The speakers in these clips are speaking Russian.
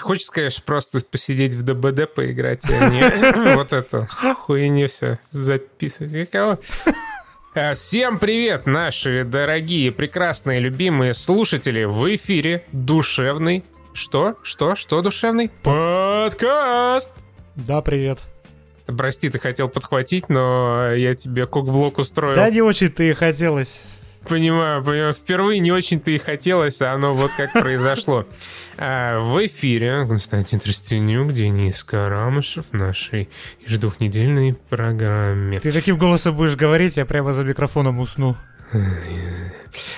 Хочется, конечно, просто посидеть в ДБД поиграть, а не вот это хуйню все записывать. Кого? А, Всем привет, наши дорогие, прекрасные, любимые слушатели. В эфире душевный... Что? Что? Что душевный? Подкаст! Да, привет. Прости, ты хотел подхватить, но я тебе кокблок устроил. Да не очень-то и хотелось. Понимаю, понимаю. Впервые не очень-то и хотелось, а оно вот как произошло. А, В эфире Константин Тростенюк, Денис Карамышев в нашей ежедвухнедельной программе. Ты таким голосом будешь говорить, я прямо за микрофоном усну.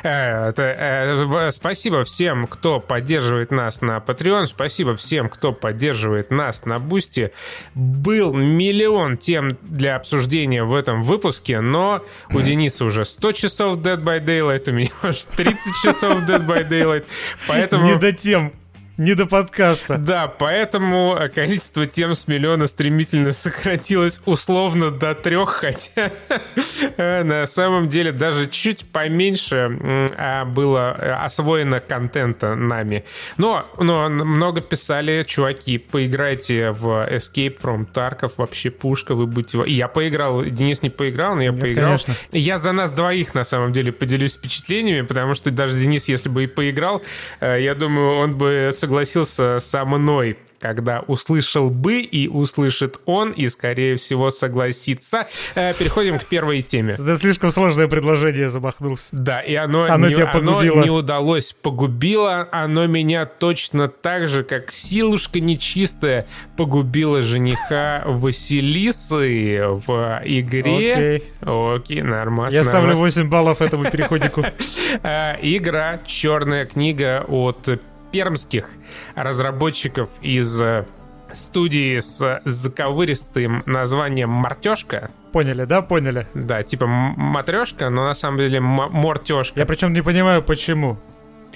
Э, э, Спасибо всем, кто поддерживает нас на Patreon. Спасибо всем, кто поддерживает нас на Бусти. Был миллион тем для обсуждения в этом выпуске, но у Дениса уже 100 часов Dead by Daylight, у меня уже 30 часов Dead by Daylight. Поэтому... Не до тем, не до подкаста. Да, поэтому э, количество тем с миллиона стремительно сократилось условно до трех, хотя э, на самом деле даже чуть поменьше а, было э, освоено контента нами. Но, но много писали, чуваки, поиграйте в Escape from Tarkov, вообще пушка, вы будете... Я поиграл, Денис не поиграл, но я Нет, поиграл. конечно. Я за нас двоих, на самом деле, поделюсь впечатлениями, потому что даже Денис, если бы и поиграл, я думаю, он бы согласился со мной когда услышал бы и услышит он, и, скорее всего, согласится. Э, Переходим к первой теме. Это слишком сложное предложение, замахнулся. Да, и оно, Оно не, тебя оно погубило. не удалось. Погубило оно меня точно так же, как силушка нечистая погубила жениха Василисы в игре. Окей. Окей, нормально. Я ставлю 8 баллов этому переходику. Э, Игра «Черная книга» от пермских разработчиков из э, студии с заковыристым названием «Мартешка». Поняли, да? Поняли. Да, типа матрешка, но на самом деле мортешка. Я причем не понимаю, почему.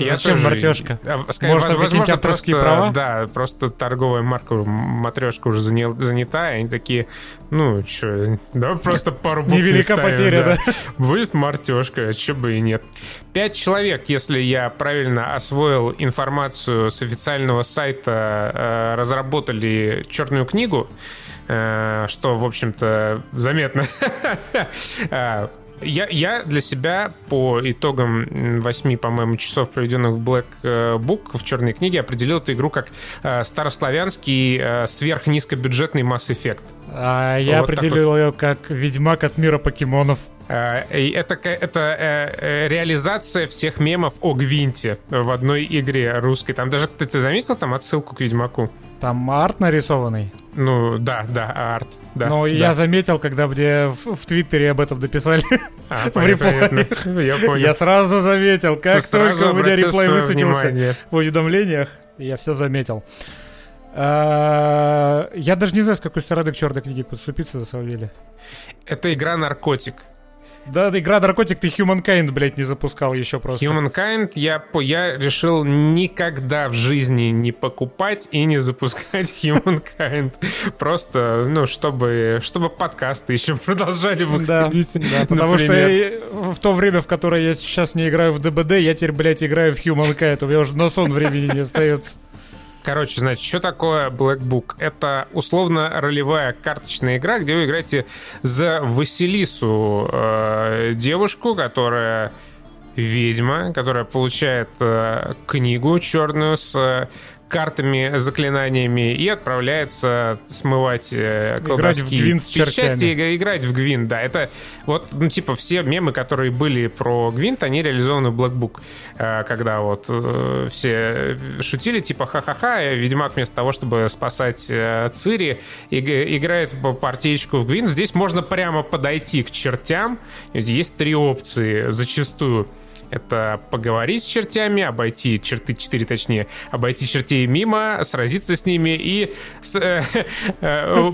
Зачем тоже- мартешка? А, скорее, Может, воз- какие-нибудь авторские просто, права? Да, просто торговая марка матрешка уже заня- занята, и они такие, ну, что, давай просто пару букв Невелика ставим, потеря, Будет мартешка, что бы и нет. Пять человек, если я правильно освоил информацию с официального сайта, э, разработали черную книгу, э, что, в общем-то, заметно. Я, я для себя по итогам м, восьми, по-моему, часов, проведенных в Black э, Book, в черной книге, определил эту игру как э, старославянский э, сверхнизкобюджетный Mass Effect. А я Вот определил ее как Ведьмак от мира покемонов. Э, это, это э, реализация всех мемов о Гвинте в одной игре русской. Там даже, кстати, ты заметил там отсылку к Ведьмаку? Там арт нарисованный. Ну, да, да, арт. Да, Но да. я заметил, когда мне в, в Твиттере об этом написали. А, в понятно, реплеях. Я понял. Я сразу заметил, как Сразу только у меня реплей высветился внимание. в уведомлениях, я все заметил. А, Я даже не знаю, с какой стороны к черной книге подступиться, самом деле. Это игра наркотик. Да, игра Наркотик, ты Humankind, блядь, не запускал еще просто. Humankind я, я решил никогда в жизни не покупать и не запускать Humankind. Просто, ну, чтобы, чтобы подкасты еще продолжали выходить. да, потому что например. в то время, в которое я сейчас не играю в ДБД, я теперь, блядь, играю в Humankind. У меня уже на сон времени не остается. Короче, значит, что такое Black Book? Это условно ролевая карточная игра, где вы играете за Василису, э, девушку, которая ведьма, которая получает э, книгу черную с э, картами, заклинаниями и отправляется смывать э, в колдовские Гвин с печати играть в Гвин, да. Это вот, ну, типа, все мемы, которые были про Гвинт, они реализованы в Black Book. Э, Когда вот э, все шутили, типа, ха-ха-ха, Ведьмак вместо того, чтобы спасать э, Цири, иг- играет по партиечку в Гвинт. Здесь можно прямо подойти к чертям. Есть три опции зачастую. Это поговорить с чертями, обойти черты 4, точнее, обойти чертей мимо, сразиться с ними и э, э,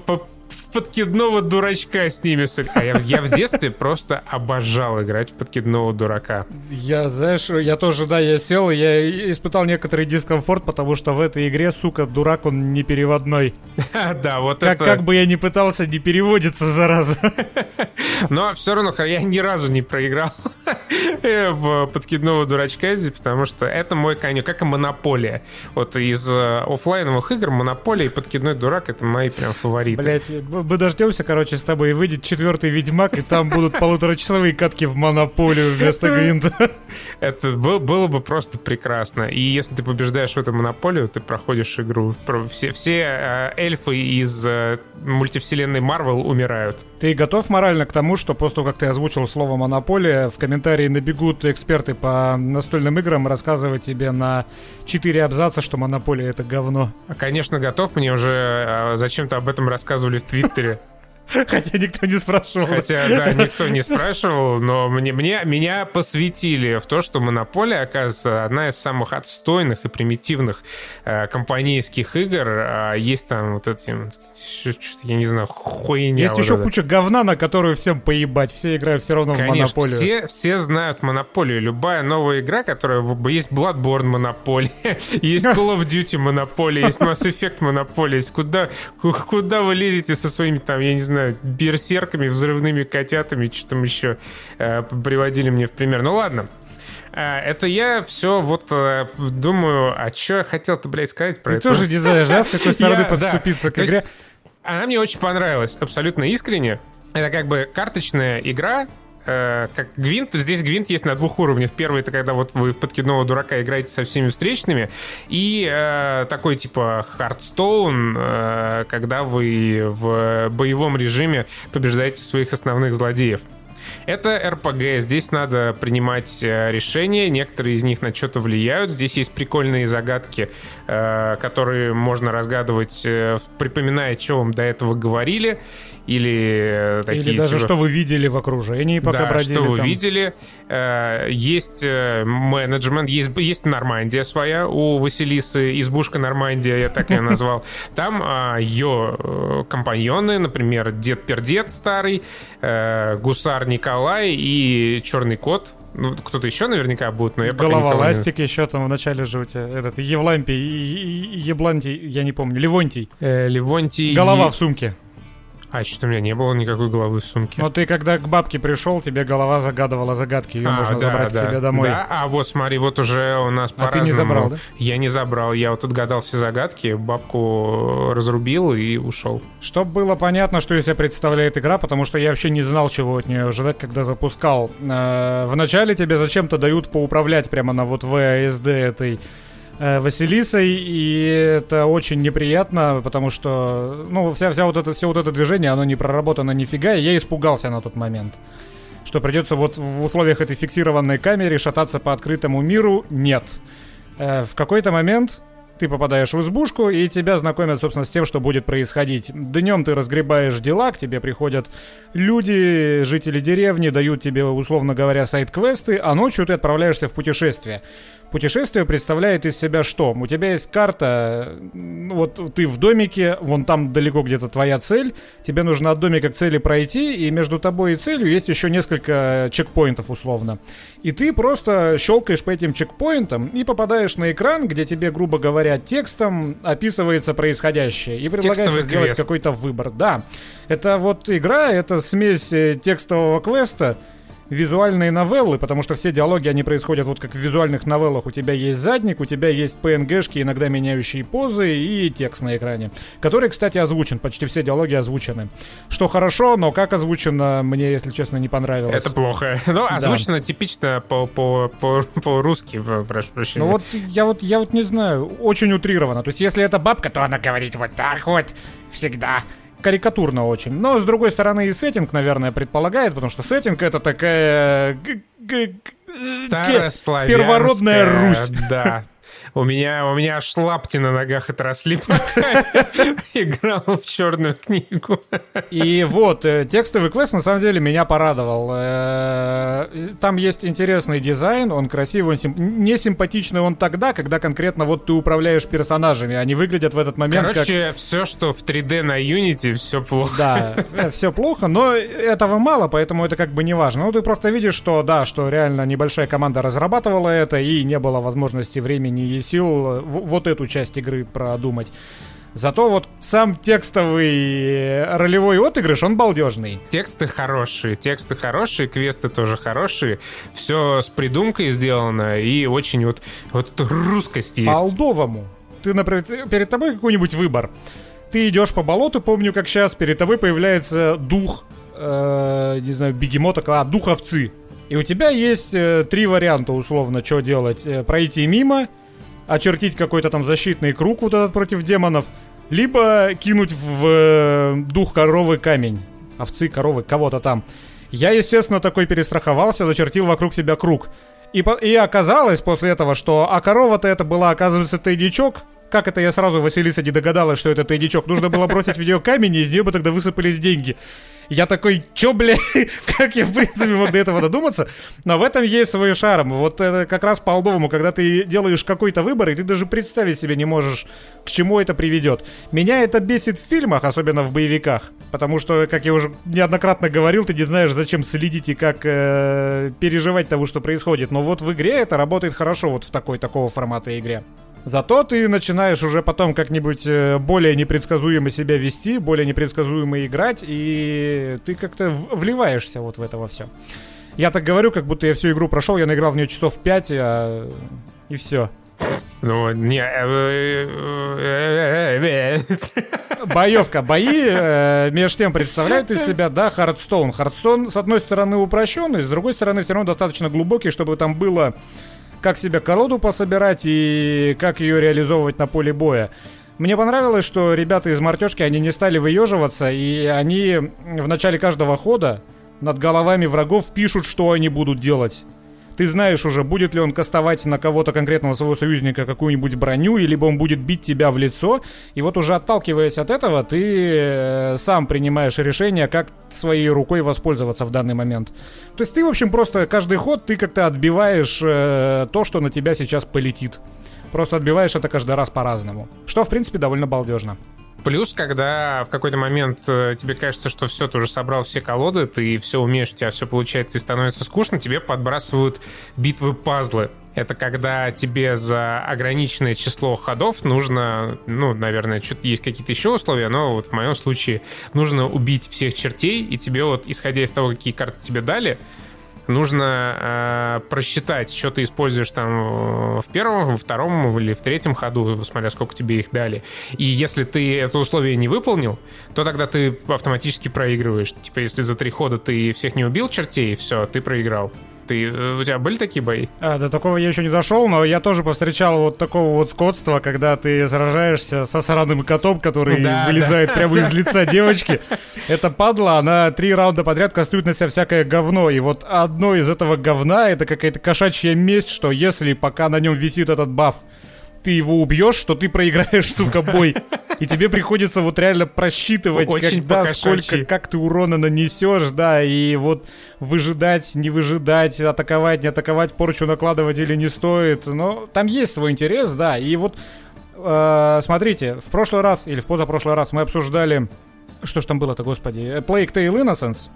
подкидного дурачка с ними. А я, я в детстве просто обожал играть в подкидного дурака. Я, знаешь, я тоже, да, я сел, я испытал некоторый дискомфорт, потому что в этой игре, сука, дурак, он не переводной. Да, вот как, это... Как бы я ни пытался, не переводится, зараза. Но все равно я ни разу не проиграл в подкидного дурачка здесь, потому что это мой конек, как и монополия. Вот из э, офлайновых игр монополия и подкидной дурак это мои прям фавориты. Блять, мы дождемся, короче, с тобой, и выйдет четвертый Ведьмак, и там будут полуторачасовые катки в монополию вместо Гвинта. Это был, было бы просто прекрасно. И если ты побеждаешь в эту монополию, ты проходишь игру. Все, все э, эльфы из э, мультивселенной Марвел умирают. Ты готов морально к тому, что после того, как ты озвучил слово «монополия», в комментарии набегут эксперты по настольным играм рассказывать тебе на четыре абзаца, что «монополия» — это говно? Конечно, готов. Мне уже э, зачем-то об этом рассказывали в Твиттере. 言ってる。Хотя никто не спрашивал. Хотя, да, никто не спрашивал, но мне, мне, меня посвятили в то, что Монополия, оказывается, одна из самых отстойных и примитивных э, компанейских игр. А есть там вот эти, я не знаю, хуйня. Есть вот еще это. куча говна, на которую всем поебать. Все играют все равно Конечно, в Монополию. Все, все знают Монополию. Любая новая игра, которая... Есть Bloodborne Монополия, есть Call of Duty Монополия, есть Mass Effect Монополия. Есть куда, куда вы лезете со своими там, я не знаю, знаю, берсерками, взрывными котятами, что там еще э, приводили мне в пример. Ну ладно, э, это я все вот э, думаю, а что я хотел-то, блядь, сказать про Ты это? тоже не знаешь, да, с какой стороны подступиться к игре? Она мне очень понравилась, абсолютно искренне. Это как бы карточная игра, э, как Гвинт. Здесь Гвинт есть на двух уровнях. Первый это когда вот вы в подкидного дурака играете со всеми встречными. И э, такой типа Хардстоун, э, когда вы в боевом режиме побеждаете своих основных злодеев. Это РПГ, здесь надо принимать э, решения, некоторые из них на что-то влияют. Здесь есть прикольные загадки, э, которые можно разгадывать, э, припоминая, что вам до этого говорили, или такие Или даже типа- что вы видели в окружении, пока да, бродили что вы там. видели. Есть менеджмент, есть, есть Нормандия своя у Василисы, избушка Нормандия, я так ее назвал. Там а, ее компаньоны, например, дед Пердед старый, э, Николай и черный кот. Ну, кто-то еще наверняка будет, но я пока Голова никого не- ластик еще там в начале же у тебя этот Евлампий, Еблантий, я не помню, Левонтий. Э, Левонтий... Голова в сумке. А, что-то у меня не было никакой головы в сумке. Но ты когда к бабке пришел, тебе голова загадывала загадки, ее А, можно да, забрать да, к себе домой. Да, а вот смотри, вот уже у нас А ты не забрал, да? Я не забрал, я вот отгадал все загадки, бабку разрубил и ушел. Чтобы было понятно, что из себя представляет игра, потому что я вообще не знал, чего от нее ожидать, когда запускал. Э, Вначале тебе зачем-то дают поуправлять прямо на вот VSD этой э, Василисой, и это очень неприятно, потому что, ну, вся, вся вот это, все вот это движение, оно не проработано нифига, и я испугался на тот момент. Что придется вот в условиях этой фиксированной камеры шататься по открытому миру, нет. Э, в какой-то момент ты попадаешь в избушку, и тебя знакомят, собственно, с тем, что будет происходить. Днем ты разгребаешь дела, к тебе приходят люди, жители деревни, дают тебе, условно говоря, сайт-квесты, а ночью ты отправляешься в путешествие. Путешествие представляет из себя что? У тебя есть карта, ну, вот ты в домике, вон там далеко где-то твоя цель, тебе нужно от домика к цели пройти, и между тобой и целью есть еще несколько чекпоинтов условно. И ты просто щелкаешь по этим чекпоинтам и попадаешь на экран, где тебе, грубо говоря, текстом описывается происходящее. И предлагается Текстовый сделать какой-то выбор. Да, это вот игра, это смесь э, текстового квеста, визуальные новеллы, потому что все диалоги, они происходят вот как в визуальных новеллах. У тебя есть задник, у тебя есть PNG-шки, иногда меняющие позы и текст на экране, который, кстати, озвучен. Почти все диалоги озвучены. Что хорошо, но как озвучено, мне, если честно, не понравилось. Это плохо. Ну, озвучено типично по- по- по-русски, прошу прощения. Ну вот я вот я вот не знаю, очень утрировано. То есть если это бабка, то она говорит вот так вот всегда. Карикатурно очень. Но с другой стороны и сеттинг, наверное, предполагает, потому что сеттинг это такая Старославянская, первородная Русь. Да. У меня, у меня аж лапти на ногах отросли, пока играл в черную книгу. И вот, э, текстовый квест на самом деле меня порадовал. Э, там есть интересный дизайн, он красивый, он не симпатичный он тогда, когда конкретно вот ты управляешь персонажами, они выглядят в этот момент Короче, как... все, что в 3D на Unity, все плохо. Да, э, все плохо, но этого мало, поэтому это как бы не важно. Ну, ты просто видишь, что да, что реально небольшая команда разрабатывала это, и не было возможности времени и сил вот эту часть игры продумать. Зато вот сам текстовый ролевой отыгрыш, он балдежный. Тексты хорошие, тексты хорошие, квесты тоже хорошие. Все с придумкой сделано и очень вот, вот русскость есть. По-алдовому. Ты, например, перед тобой какой-нибудь выбор. Ты идешь по болоту, помню, как сейчас, перед тобой появляется дух, э, не знаю, бегемота, а, дух овцы. И у тебя есть э, три варианта, условно, что делать. Э, пройти мимо, очертить какой-то там защитный круг вот этот против демонов, либо кинуть в э, дух коровы камень. Овцы, коровы, кого-то там. Я, естественно, такой перестраховался, зачертил вокруг себя круг. И, и оказалось после этого, что а корова-то это была, оказывается, тайдичок. Как это я сразу, Василиса, не догадалась, что это тайдичок? Нужно было бросить в нее камень, и из нее бы тогда высыпались деньги. Я такой, чё, бля, как я, в принципе, мог до этого додуматься? Но в этом есть свой шарм. Вот это как раз по-алдовому, когда ты делаешь какой-то выбор, и ты даже представить себе не можешь, к чему это приведет. Меня это бесит в фильмах, особенно в боевиках. Потому что, как я уже неоднократно говорил, ты не знаешь, зачем следить и как э, переживать того, что происходит. Но вот в игре это работает хорошо, вот в такой такого формата игре. Зато ты начинаешь уже потом как-нибудь э, более непредсказуемо себя вести, более непредсказуемо играть, и ты как-то вливаешься вот в это во все. Я так говорю, как будто я всю игру прошел, я наиграл в нее часов 5, а... и все. Ну, не... Боевка. Бои, э, между тем, представляют из себя, да, Hearthstone. Hearthstone, с одной стороны, упрощенный, с другой стороны, все равно достаточно глубокий, чтобы там было как себе колоду пособирать и как ее реализовывать на поле боя. Мне понравилось, что ребята из Мортёшки, они не стали выеживаться, и они в начале каждого хода над головами врагов пишут, что они будут делать. Ты знаешь уже, будет ли он кастовать на кого-то конкретного своего союзника какую-нибудь броню, либо он будет бить тебя в лицо. И вот уже отталкиваясь от этого, ты э, сам принимаешь решение, как своей рукой воспользоваться в данный момент. То есть ты, в общем, просто каждый ход ты как-то отбиваешь э, то, что на тебя сейчас полетит. Просто отбиваешь это каждый раз по-разному. Что, в принципе, довольно балдежно. Плюс, когда в какой-то момент э, тебе кажется, что все, ты уже собрал все колоды, ты все умеешь, у тебя все получается и становится скучно, тебе подбрасывают битвы-пазлы. Это когда тебе за ограниченное число ходов нужно, ну, наверное, есть какие-то еще условия, но вот в моем случае нужно убить всех чертей, и тебе вот, исходя из того, какие карты тебе дали, нужно э, просчитать, что ты используешь там э, в первом, во втором или в третьем ходу, смотря сколько тебе их дали. И если ты это условие не выполнил, то тогда ты автоматически проигрываешь. Типа, если за три хода ты всех не убил чертей, все, ты проиграл. Ты, э, у тебя были такие бои? А, до такого я еще не дошел, но я тоже повстречал вот такого вот скотства, когда ты сражаешься со сраным котом, который да, вылезает да. прямо из лица девочки. Это падла, она три раунда подряд кастует на себя всякое говно. И вот одно из этого говна это какая-то кошачья месть, что если пока на нем висит этот баф, ты его убьешь, что ты проиграешь, сука, бой. И тебе приходится вот реально просчитывать, Очень когда, сколько, как ты урона нанесешь, да, и вот выжидать, не выжидать, атаковать, не атаковать, порчу накладывать или не стоит. Но там есть свой интерес, да. И вот, э, смотрите, в прошлый раз или в позапрошлый раз мы обсуждали... Что ж там было-то, господи? Plague Tale Innocence.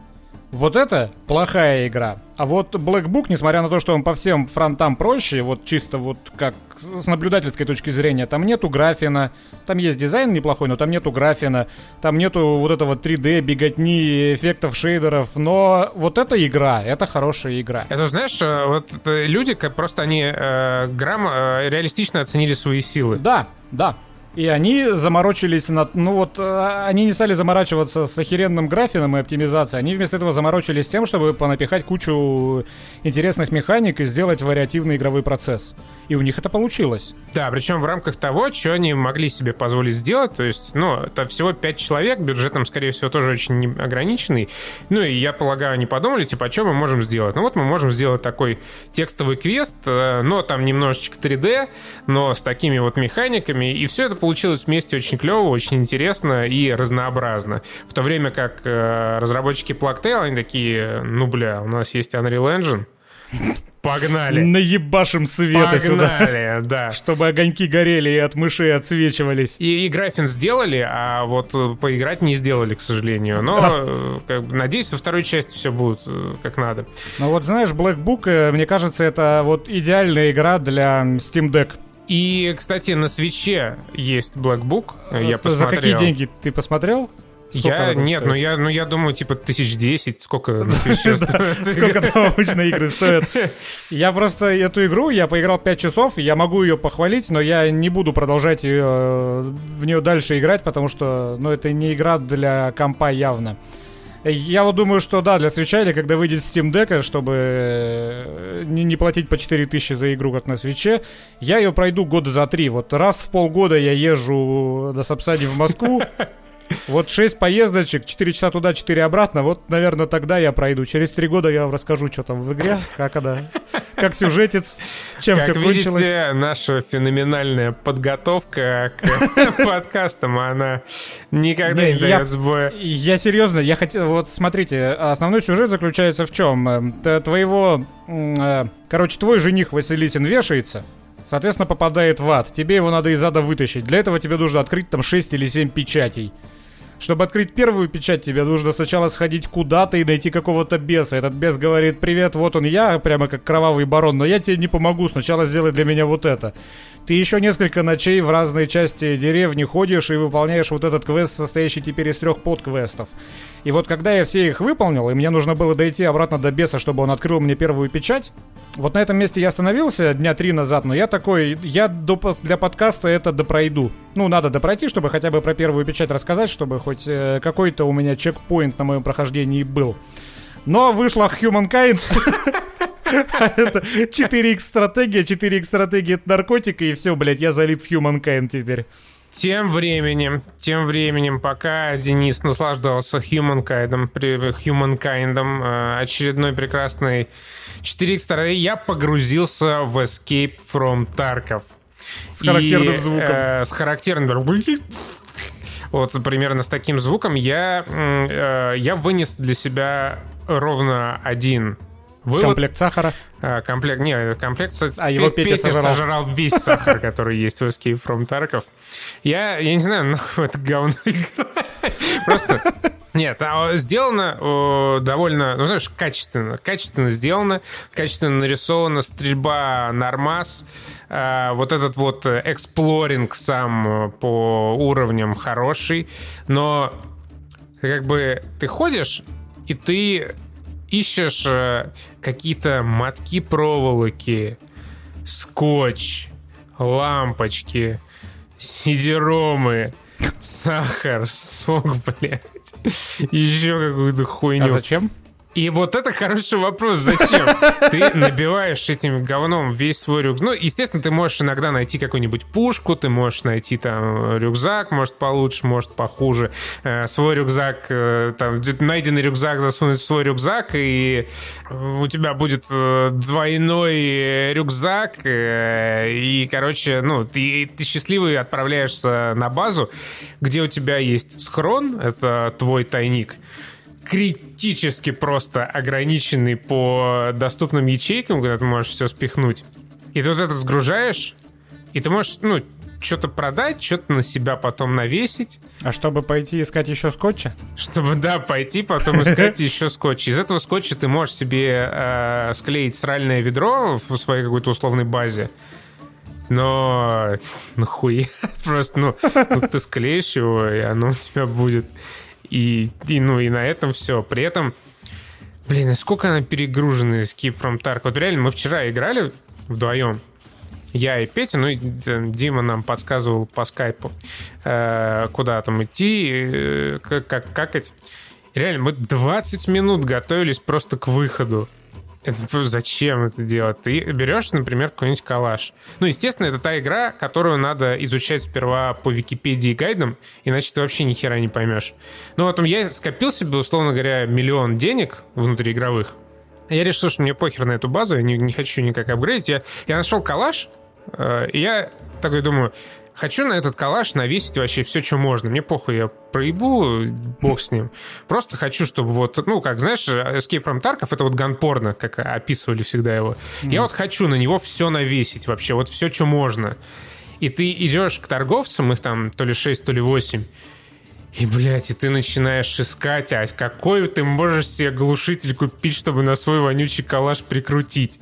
Вот это плохая игра. А вот Black Book, несмотря на то, что он по всем фронтам проще, вот чисто вот как с наблюдательской точки зрения, там нету графина, там есть дизайн неплохой, но там нету графина, там нету вот этого 3D, беготни, эффектов шейдеров, но вот эта игра, это хорошая игра. Это, знаешь, э, вот люди, как просто они э, грамм, э, реалистично оценили свои силы. Да, да. И они заморочились над... Ну вот, э, они не стали заморачиваться с охеренным графином и оптимизацией. Они вместо этого заморочились тем, чтобы понапихать кучу интересных механик и сделать вариативный игровой процесс. И у них это получилось. Да, причем в рамках того, что они могли себе позволить сделать. То есть, ну, это всего 5 человек, бюджетом, скорее всего, тоже очень ограниченный. Ну, и я полагаю, они подумали, типа, а что мы можем сделать? Ну, вот мы можем сделать такой текстовый квест, э, но там немножечко 3D, но с такими вот механиками. И все это получилось вместе очень клево, очень интересно и разнообразно. В то время как э, разработчики Plugtail, они такие, ну, бля, у нас есть Unreal Engine, Погнали. Наебашим света Погнали, сюда. да. Чтобы огоньки горели и от мышей отсвечивались. И, и графин сделали, а вот э, поиграть не сделали, к сожалению. Но, э, как бы, надеюсь, во второй части все будет э, как надо. Ну вот, знаешь, Black Book, мне кажется, это вот идеальная игра для Steam Deck. И, кстати, на свече есть Black Book. Я посмотрел. За какие деньги ты посмотрел? я нет, ну я, ну я думаю, типа тысяч десять, сколько на свече стоит. Сколько там обычно игры стоят. Я просто эту игру, я поиграл 5 часов, я могу ее похвалить, но я не буду продолжать ее, в нее дальше играть, потому что, ну, это не игра для компа явно. Я вот думаю, что да, для свеча или когда выйдет Steam Deck, чтобы э, не, не платить по 4000 за игру, как на свече, я ее пройду года за три. Вот раз в полгода я езжу до Сапсани в Москву, вот 6 поездочек, 4 часа туда, 4 обратно. Вот, наверное, тогда я пройду. Через 3 года я вам расскажу, что там в игре, как она, как сюжетец, чем как все видите, кончилось. наша феноменальная подготовка к подкастам, она никогда не, Не, я- дает сбоя. Я серьезно, я хотел, вот смотрите, основной сюжет заключается в чем? Эм, Твоего, э, короче, твой жених Василисин вешается, соответственно, попадает в ад. Тебе его надо из ада вытащить. Для этого тебе нужно открыть там 6 или 7 печатей. Чтобы открыть первую печать, тебе нужно сначала сходить куда-то и найти какого-то беса. Этот бес говорит, привет, вот он я, прямо как кровавый барон, но я тебе не помогу, сначала сделай для меня вот это. Ты еще несколько ночей в разные части деревни ходишь и выполняешь вот этот квест, состоящий теперь из трех подквестов. И вот когда я все их выполнил, и мне нужно было дойти обратно до беса, чтобы он открыл мне первую печать, вот на этом месте я остановился дня три назад, но я такой, я до для подкаста это допройду. Ну, надо допройти, чтобы хотя бы про первую печать рассказать, чтобы хоть э, какой-то у меня чекпоинт на моем прохождении был. Но вышла Humankind. Это 4x стратегия, 4x стратегия это наркотика, и все, блядь, я залип в Humankind теперь. Тем временем, тем временем, пока Денис наслаждался Humankind, Humankind э, очередной прекрасной 4X стороны, я погрузился в Escape from Tarkov. С характерным И, звуком. э, с характерным... Вот примерно с таким звуком я, э, я вынес для себя ровно один вывод. Комплект сахара. А, комплект, не, комплект, кстати, А, его Пе- Петя сожрал. сожрал весь сахар, который есть в Escape from Tarkov. Я, я не знаю, нахуй это говно. Просто... Нет, а, сделано довольно, ну знаешь, качественно. Качественно сделано, качественно нарисована стрельба нормас. А, вот этот вот э, эксплоринг сам э, по уровням хороший. Но как бы ты ходишь, и ты ищешь э, какие-то мотки проволоки, скотч, лампочки, сидеромы, сахар, сок, блядь, еще какую-то хуйню. А зачем? И вот это хороший вопрос, зачем? Ты набиваешь этим говном весь свой рюкзак. Ну, естественно, ты можешь иногда найти какую-нибудь пушку, ты можешь найти там рюкзак, может получше, может похуже. Э, Свой рюкзак, э, там, найденный рюкзак засунуть в свой рюкзак, и у тебя будет э, двойной э, рюкзак, э, и, короче, ну, ты, ты счастливый отправляешься на базу, где у тебя есть схрон, это твой тайник, критически просто ограниченный по доступным ячейкам, куда ты можешь все спихнуть. И ты вот это сгружаешь, и ты можешь, ну, что-то продать, что-то на себя потом навесить, А чтобы пойти искать еще скотча? чтобы, да, пойти потом искать еще скотч. Из этого скотча ты можешь себе э, склеить сральное ведро в своей какой-то условной базе. Но нахуя? Просто, ну, ну, ты склеишь его, и оно у тебя будет. И, и, ну, и на этом все. При этом, блин, насколько она перегружена Escape from Tarkov. Вот реально, мы вчера играли вдвоем. Я и Петя, ну и Дима нам подсказывал по скайпу, э, куда там идти, э, как, как, какать. Реально, мы 20 минут готовились просто к выходу. Это, зачем это делать? Ты берешь, например, какой-нибудь калаш. Ну, естественно, это та игра, которую надо изучать сперва по Википедии гайдам, иначе ты вообще ни хера не поймешь. Ну, вот я скопил себе, условно говоря, миллион денег внутриигровых. Я решил, что мне похер на эту базу, я не, не хочу никак апгрейдить. Я, я нашел калаш, э, и я такой думаю, Хочу на этот калаш навесить вообще все, что можно. Мне похуй, я проебу, бог с ним. Просто хочу, чтобы вот, ну, как, знаешь, Escape from Tarkov, это вот ганпорно, как описывали всегда его. Mm. Я вот хочу на него все навесить вообще, вот все, что можно. И ты идешь к торговцам, их там то ли 6, то ли 8, и, блядь, и ты начинаешь искать, а какой ты можешь себе глушитель купить, чтобы на свой вонючий калаш прикрутить.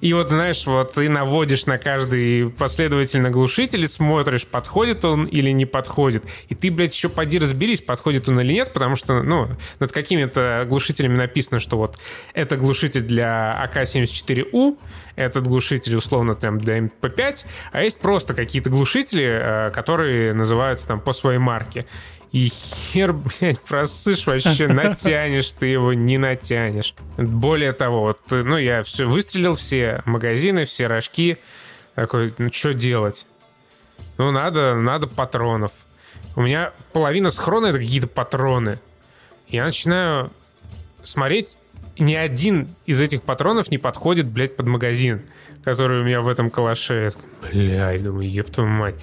И вот, знаешь, вот ты наводишь на каждый последовательно глушитель и смотришь, подходит он или не подходит. И ты, блядь, еще поди разберись, подходит он или нет, потому что, ну, над какими-то глушителями написано, что вот это глушитель для АК-74У, этот глушитель условно там для МП5, а есть просто какие-то глушители, э, которые называются там по своей марке. И хер, блядь, проссышь вообще, натянешь ты его, не натянешь. Более того, вот, ну, я все выстрелил, все магазины, все рожки. Такой, ну, что делать? Ну, надо, надо патронов. У меня половина схрона — это какие-то патроны. Я начинаю смотреть, ни один из этих патронов не подходит, блядь, под магазин, который у меня в этом калаше. Блядь, думаю, еб твою мать.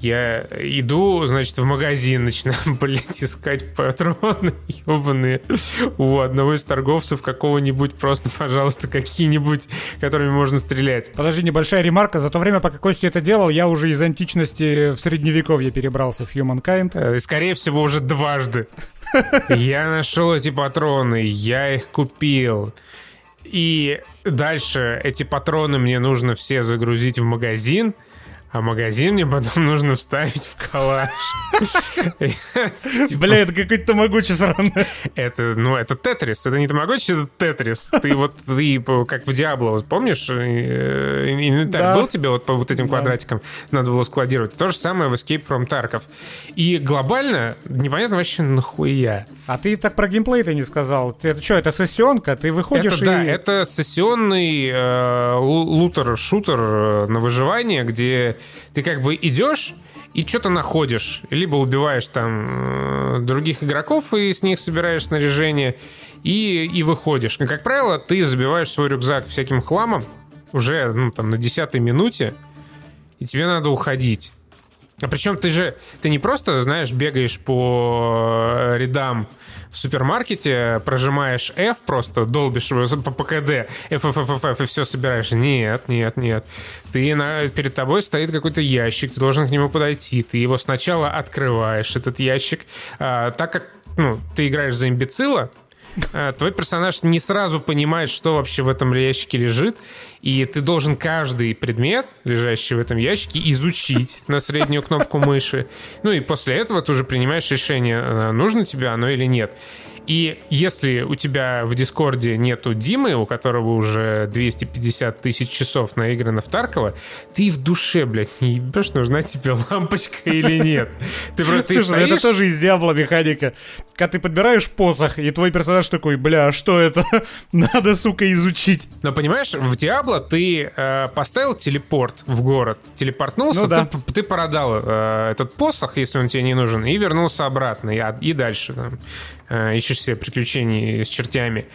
Я иду, значит, в магазин, начинаю, блядь, искать патроны ебаные у одного из торговцев какого-нибудь просто, пожалуйста, какие-нибудь, которыми можно стрелять. Подожди, небольшая ремарка. За то время, пока Костя это делал, я уже из античности в средневековье перебрался в Humankind. Э, и, скорее всего, уже дважды. Я нашел эти патроны, я их купил. И дальше эти патроны мне нужно все загрузить в магазин — а магазин мне потом нужно вставить в калаш. Бля, это какой-то тамагочи сраный. Это, ну, это Тетрис. Это не тамагочи, это Тетрис. Ты вот, ты как в Диабло, помнишь? Э, инвентарь был тебе вот по вот этим квадратикам? Надо было складировать. То же самое в Escape from Tarkov. И глобально непонятно вообще нахуя. А ты так про геймплей ты не сказал. Это что, это сессионка? Ты выходишь и... Да, это сессионный э, лутер-шутер э, на выживание, где ты как бы идешь и что-то находишь. Либо убиваешь там э, других игроков и с них собираешь снаряжение, и, и выходишь. И, как правило, ты забиваешь свой рюкзак всяким хламом уже ну, там, на десятой минуте, и тебе надо уходить. А причем ты же, ты не просто, знаешь, бегаешь по э, рядам в супермаркете, прожимаешь F просто, долбишь по ПКД, F, F, F, F, F, и все собираешь. Нет, нет, нет. Ты на, перед тобой стоит какой-то ящик, ты должен к нему подойти. Ты его сначала открываешь, этот ящик. А, так как ну, ты играешь за имбецила, твой персонаж не сразу понимает, что вообще в этом ящике лежит, и ты должен каждый предмет, лежащий в этом ящике, изучить на среднюю кнопку мыши. Ну и после этого ты уже принимаешь решение, а, нужно тебе оно или нет. И если у тебя в Дискорде нету Димы, у которого уже 250 тысяч часов наиграно в Таркова, ты в душе, блядь, не ебешь, нужна тебе лампочка или нет. Ты, ты Слушай, ну стоишь... это тоже из Диабло механика. Когда ты подбираешь посох, и твой персонаж такой, бля, а что это? Надо, сука, изучить. Но понимаешь, в Диабло ты э, поставил телепорт в город, телепортнулся, ну, да. ты, ты продал э, этот посох, если он тебе не нужен, и вернулся обратно, и, и дальше. Там, э, ищешь себе приключений с чертями.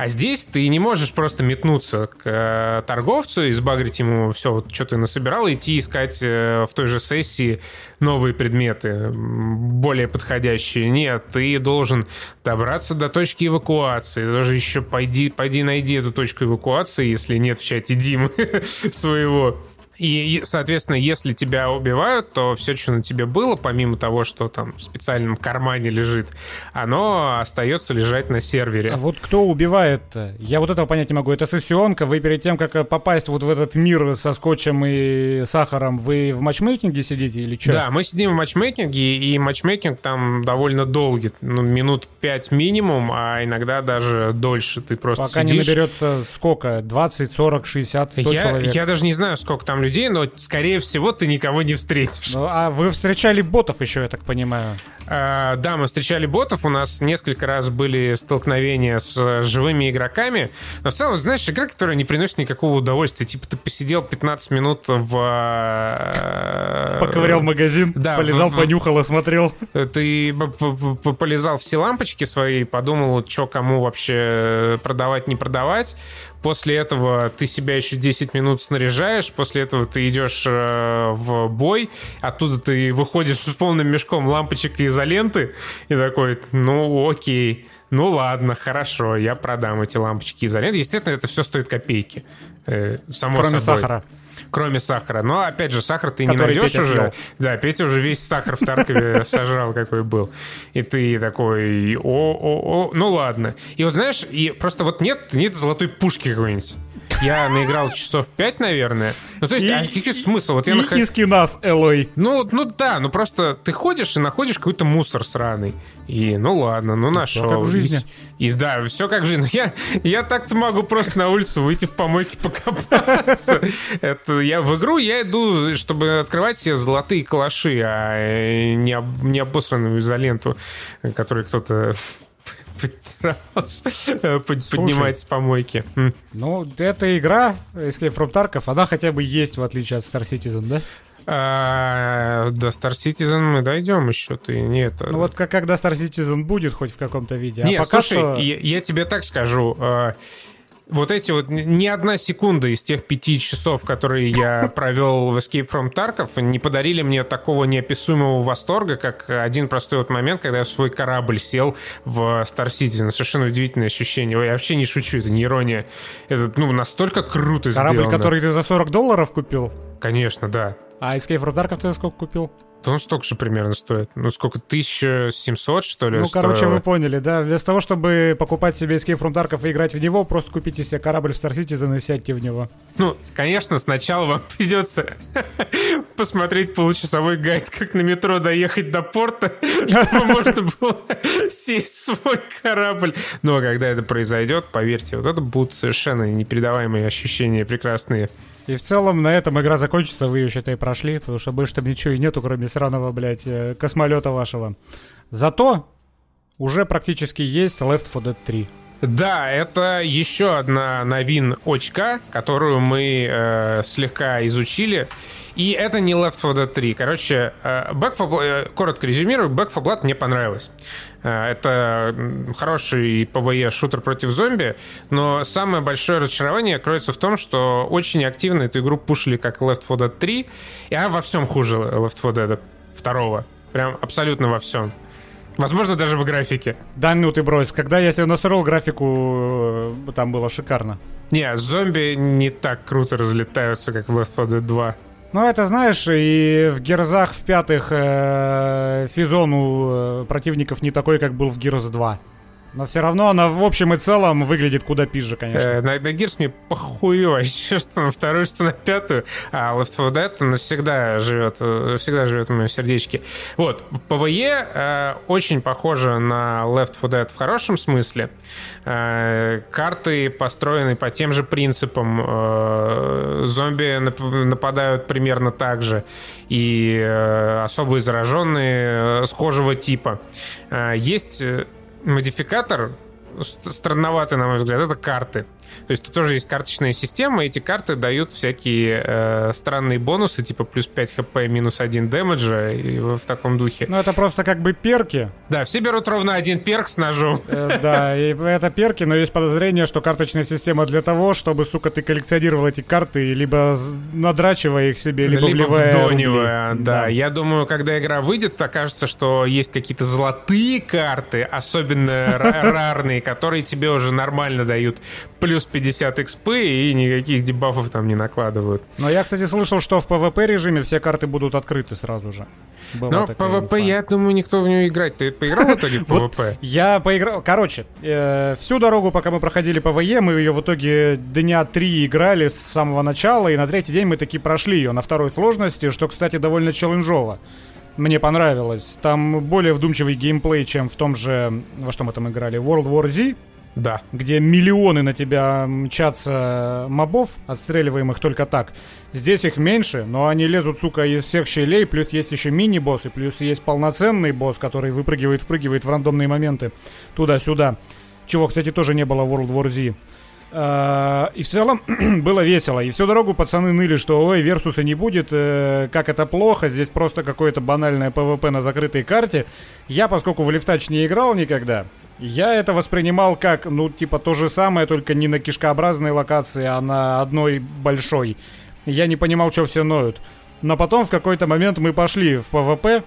А здесь ты не можешь просто метнуться к э, торговцу и сбагрить ему все, вот, что ты насобирал, идти искать э, в той же сессии новые предметы, более подходящие. Нет, ты должен добраться до точки эвакуации. Даже еще пойди, пойди найди эту точку эвакуации, если нет в чате Димы своего. И, соответственно, если тебя убивают, то все, что на тебе было, помимо того, что там в специальном кармане лежит, оно остается лежать на сервере. А вот кто убивает-то? Я вот этого понять не могу. Это сессионка. Вы перед тем, как попасть вот в этот мир со скотчем и сахаром, вы в матчмейкинге сидите или что? Да, мы сидим в матчмейкинге, и матчмейкинг там довольно долгий. Ну, минут 5 минимум, а иногда даже дольше. Ты просто Пока сидишь. не наберется сколько? 20, 40, 60, 100 я, человек? Я даже не знаю, сколько там людей людей, но, скорее всего, ты никого не встретишь. Ну, а вы встречали ботов еще, я так понимаю? А, да, мы встречали ботов, у нас несколько раз были столкновения с живыми игроками, но в целом, знаешь, игра, которая не приносит никакого удовольствия. Типа ты посидел 15 минут в... Э, Поковырял магазин, да, полезал, в, понюхал, осмотрел. Ты полезал все лампочки свои, подумал, что кому вообще продавать, не продавать. После этого ты себя еще 10 минут снаряжаешь, после этого ты идешь э, в бой, оттуда ты выходишь с полным мешком лампочек и изоленты, и такой, ну окей, ну ладно, хорошо, я продам эти лампочки изоленты. Естественно, это все стоит копейки. Э, само Кроме собой. сахара кроме сахара. Но, опять же, сахар ты Который не найдешь Петя уже. Съел. Да, Петя уже весь сахар в Таркове сожрал, какой был. И ты такой, о-о-о, ну ладно. И вот знаешь, и просто вот нет, нет золотой пушки какой-нибудь. Я наиграл часов 5, наверное. Ну, то есть, и, а какой смысл? Вот я и наход... из кинас, Элой. Ну, ну да, ну просто ты ходишь и находишь какой-то мусор сраный. И ну ладно, ну нашел. Все как в жизни. И, и да, все как в жизни. Я, я так-то могу просто на улицу выйти в помойке покопаться. Это я в игру я иду, чтобы открывать себе золотые калаши, а э, не, не обосранную изоленту, которую кто-то поднимать с помойки. Ну, эта игра Escape from Tarkov, она хотя бы есть, в отличие от Star Citizen, да? А, до Star Citizen мы дойдем еще, ты нет. Ну вот как, когда Star Citizen будет хоть в каком-то виде. А нет, а пока слушай, что... я, я тебе так скажу. А, вот эти вот ни одна секунда из тех пяти часов, которые я провел в Escape from Tarkov, не подарили мне такого неописуемого восторга, как один простой вот момент, когда я в свой корабль сел в Star Citizen. Совершенно удивительное ощущение. Ой, я вообще не шучу, это не ирония. Это, ну, настолько круто корабль, сделано. Корабль, который ты за 40 долларов купил? Конечно, да. А Escape from Tarkov ты за сколько купил? То он столько же примерно стоит. Ну, сколько? 1700, что ли? Ну, стоило? короче, вы поняли, да? Вместо того, чтобы покупать себе Escape from Tarkov и играть в него, просто купите себе корабль в Star Citizen и сядьте в него. Ну, конечно, сначала вам придется посмотреть получасовой гайд, как на метро доехать до порта, чтобы можно было сесть в свой корабль. Но ну, а когда это произойдет, поверьте, вот это будут совершенно непередаваемые ощущения прекрасные. И в целом на этом игра закончится, вы ее, считай, прошли, потому что больше там ничего и нету, кроме сраного, блядь, э, космолета вашего. Зато уже практически есть Left 4 Dead 3. Да, это еще одна новин очка, которую мы э, слегка изучили. И это не Left 4 Dead 3. Короче, э, Back 4 Blood, э, коротко резюмирую, Back 4 Blood мне понравилось. Э, это хороший PvE шутер против зомби, но самое большое разочарование кроется в том, что очень активно эту игру пушили как Left 4 Dead 3, и она во всем хуже Left 4 Dead 2. Прям абсолютно во всем. Возможно, даже в графике. Да ну ты брось. Когда я себе настроил графику, э, там было шикарно. Не, зомби не так круто разлетаются, как в Left 4 Dead 2. Ну, это знаешь, и в Герзах в пятых э, физон у э, противников не такой, как был в Герз 2. Но все равно она в общем и целом выглядит куда пизже, конечно. Э, на, на мне похуй вообще, что на вторую, что на пятую. А Left 4 Dead навсегда живет, э, всегда живет в моем сердечке. Вот, PvE э, очень похоже на Left 4 Dead в хорошем смысле. Э, карты построены по тем же принципам. Э, зомби нап- нападают примерно так же. И э, особо зараженные э, схожего типа. Э, есть модификатор странноватый, на мой взгляд, это карты. То есть тут тоже есть карточная система, эти карты дают всякие э, странные бонусы, типа плюс 5 хп, минус 1 дэмэджа, и в таком духе. Ну, это просто как бы перки. Да, все берут ровно один перк с ножом. Э, да, и это перки, но есть подозрение, что карточная система для того, чтобы, сука, ты коллекционировал эти карты, либо надрачивая их себе, либо, либо вливая вдонивая, да. да. Я думаю, когда игра выйдет, окажется, что есть какие-то золотые карты, особенно рарные, которые тебе уже нормально дают плюс 50 XP и никаких дебафов там не накладывают. Но я, кстати, слышал, что в PvP режиме все карты будут открыты сразу же. Была Но PvP, инфа. я думаю, никто в нее играть. Ты поиграл в итоге в PvP? Я поиграл. Короче, э, всю дорогу, пока мы проходили PvE, мы ее в итоге дня три играли с самого начала, и на третий день мы таки прошли ее на второй сложности, что, кстати, довольно челленджово. Мне понравилось. Там более вдумчивый геймплей, чем в том же, во что мы там играли, World War Z. Да. Где миллионы на тебя мчатся мобов, отстреливаемых только так. Здесь их меньше, но они лезут, сука, из всех щелей, плюс есть еще мини-боссы, плюс есть полноценный босс, который выпрыгивает, впрыгивает в рандомные моменты туда-сюда. Чего, кстати, тоже не было в World War Z. А, и в целом было весело. И всю дорогу пацаны ныли, что ой, Versus а не будет, э, как это плохо, здесь просто какое-то банальное ПВП на закрытой карте. Я, поскольку в лефтач не играл никогда, я это воспринимал как, ну, типа то же самое, только не на кишкообразной локации, а на одной большой. Я не понимал, что все ноют. Но потом в какой-то момент мы пошли в ПВП,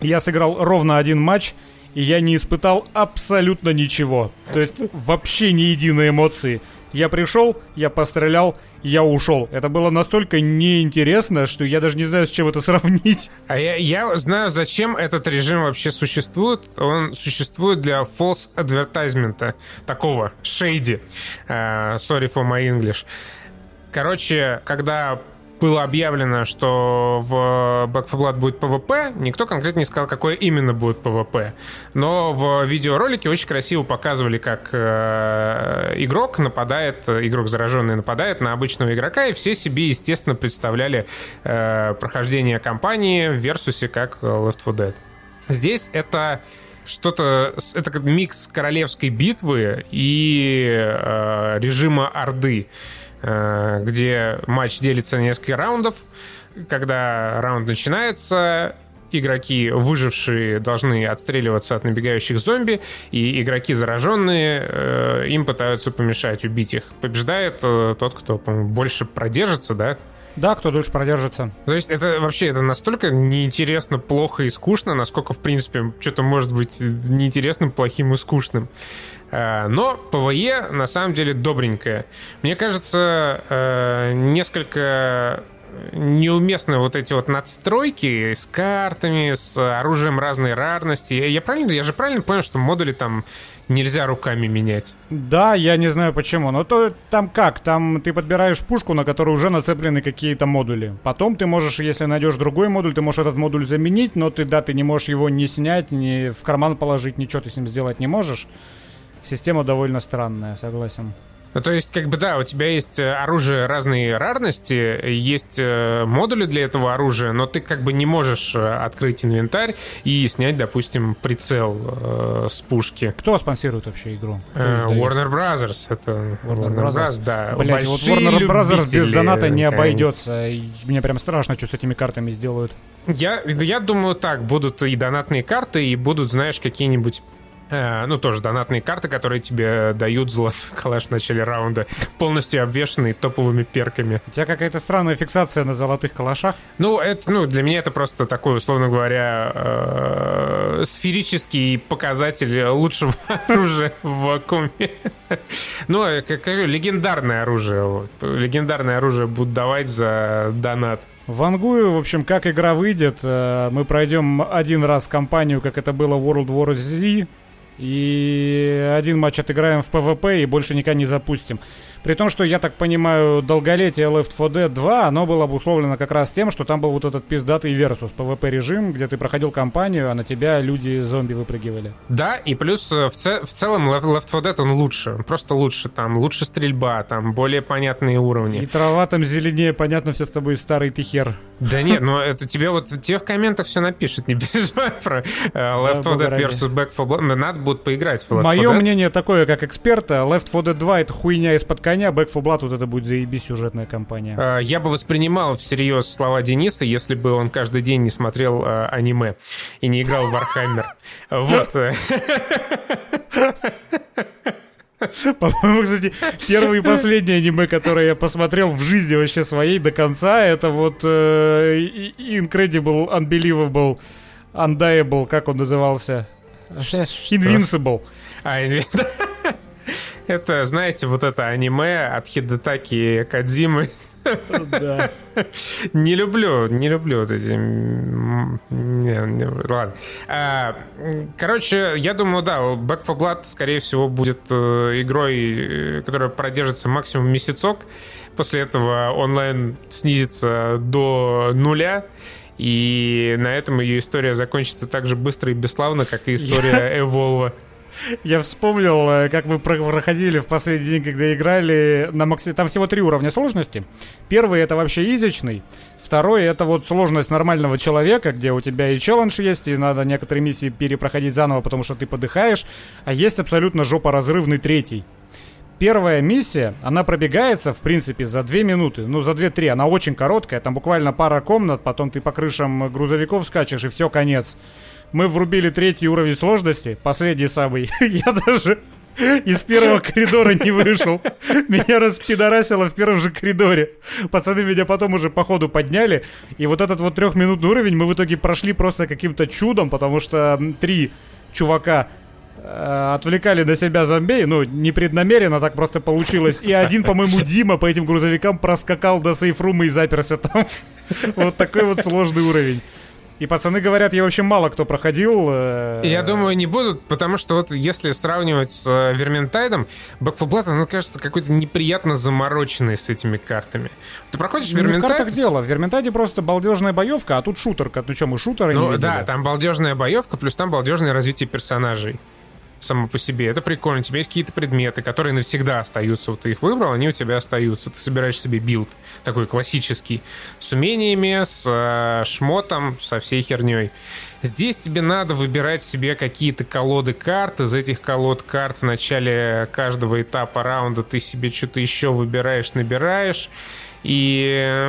я сыграл ровно один матч, и я не испытал абсолютно ничего. То есть вообще ни единой эмоции. Я пришел, я пострелял, я ушел. Это было настолько неинтересно, что я даже не знаю, с чем это сравнить. А я, я знаю, зачем этот режим вообще существует. Он существует для false advertisement, такого, shady. Uh, sorry for my English. Короче, когда было объявлено, что в Back 4 Blood будет PvP, никто конкретно не сказал, какое именно будет PvP. Но в видеоролике очень красиво показывали, как э, игрок нападает, игрок зараженный нападает на обычного игрока, и все себе, естественно, представляли э, прохождение кампании в Версусе как Left 4 Dead. Здесь это что-то, это как микс королевской битвы и э, режима Орды. Э, где матч делится на несколько раундов. Когда раунд начинается, игроки, выжившие, должны отстреливаться от набегающих зомби, и игроки зараженные, э, им пытаются помешать убить их. Побеждает э, тот, кто, больше продержится, да? Да, кто дольше продержится. То есть это вообще это настолько неинтересно, плохо и скучно, насколько, в принципе, что-то может быть неинтересным, плохим и скучным. Э, но ПВЕ на самом деле бодренькое. Мне кажется, э, несколько неуместны вот эти вот надстройки с картами, с оружием разной рарности. Я, правильно, я же правильно понял, что модули там нельзя руками менять? Да, я не знаю почему. Но то там как? Там ты подбираешь пушку, на которой уже нацеплены какие-то модули. Потом ты можешь, если найдешь другой модуль, ты можешь этот модуль заменить, но ты, да, ты не можешь его не снять, ни в карман положить, ничего ты с ним сделать не можешь. Система довольно странная, согласен. Ну, то есть, как бы, да, у тебя есть э, оружие разной рарности, есть э, модули для этого оружия, но ты как бы не можешь э, открыть инвентарь и снять, допустим, прицел э, с пушки. Кто спонсирует вообще игру? Э, Warner Brothers. Это Warner, Warner Brothers, Brothers, да. Блять, вот Warner Brothers без доната не обойдется. Мне прям страшно, что с этими картами сделают. Я, я думаю, так, будут и донатные карты, и будут, знаешь, какие-нибудь ну, тоже донатные карты, которые тебе дают золотой калаш в начале раунда, полностью обвешанные топовыми перками. У тебя какая-то странная фиксация на золотых калашах? Ну, это, ну, для меня это просто такой, условно говоря, э, сферический показатель лучшего оружия в вакууме. Ну, э, какое легендарное оружие. Легендарное оружие будут давать за донат. Вангую, в общем, как игра выйдет, мы пройдем один раз кампанию, как это было в World War Z, и один матч отыграем в PvP и больше никогда не запустим. При том, что, я так понимаю, долголетие Left 4 Dead 2, оно было обусловлено как раз тем, что там был вот этот пиздатый Versus, PvP режим, где ты проходил кампанию, а на тебя люди-зомби выпрыгивали. Да, и плюс э, в, ц- в целом Left 4 Dead он лучше, просто лучше, там лучше стрельба, там более понятные уровни. И трава там зеленее, понятно, все с тобой старый ты хер. Да нет, но это тебе вот, тебе в комментах все напишет, не переживай про uh, Left 4 Dead versus Back 4 Blood, надо будет поиграть в Left 4 Dead. Мое мнение такое, как эксперта, Left 4 Dead 2 это хуйня из-под коня, коня, Back 4 Blood вот это будет заебись сюжетная кампания. А, я бы воспринимал всерьез слова Дениса, если бы он каждый день не смотрел а, аниме и не играл в Warhammer. Вот. По-моему, кстати, первое и последнее аниме, которое я посмотрел в жизни вообще своей до конца, это вот э, Incredible, Unbelievable, Undiable, как он назывался? Invincible. А, Invincible. Это, знаете, вот это аниме от Хидетаки Кадзимы. Да. Не люблю, не люблю вот эти... Не, не, ладно. А, короче, я думаю, да, Back 4 Blood, скорее всего, будет э, игрой, э, которая продержится максимум месяцок. После этого онлайн снизится до нуля. И на этом ее история закончится так же быстро и бесславно, как и история Эволва. Я вспомнил, э, как мы проходили в последний день, когда играли на макси... Там всего три уровня сложности. Первый это вообще изичный. Второй это вот сложность нормального человека, где у тебя и челлендж есть, и надо некоторые миссии перепроходить заново, потому что ты подыхаешь. А есть абсолютно жопоразрывный третий. Первая миссия, она пробегается, в принципе, за две минуты. Ну, за две-три. Она очень короткая. Там буквально пара комнат, потом ты по крышам грузовиков скачешь, и все, конец. Мы врубили третий уровень сложности, последний самый. Я даже из первого коридора не вышел. Меня распидорасило в первом же коридоре. Пацаны меня потом уже по ходу подняли. И вот этот вот трехминутный уровень мы в итоге прошли просто каким-то чудом, потому что три чувака Э, отвлекали на себя зомби, ну, непреднамеренно так просто получилось. И один, по-моему, Дима по этим грузовикам проскакал до сейфрума и заперся там. Вот такой вот сложный уровень. И пацаны говорят, я вообще мало кто проходил. Э, я думаю, не будут, потому что вот если сравнивать с э, Vermintide ом, Back 4 Blood, ну, кажется, какой-то неприятно замороченный с этими картами. Ты проходишь ну, Vermintide... в картах дело. В Vermintide е просто балдежная боевка, а тут шутерка. Ну что, мы шутеры Ну да, там балдежная боевка, плюс там балдежное развитие персонажей само по себе. Это прикольно. У тебя есть какие-то предметы, которые навсегда остаются. Вот ты их выбрал, они у тебя остаются. Ты собираешь себе билд такой классический. С умениями, с э, шмотом, со всей херней. Здесь тебе надо выбирать себе какие-то колоды карт. Из этих колод карт в начале каждого этапа раунда ты себе что-то еще выбираешь, набираешь. И...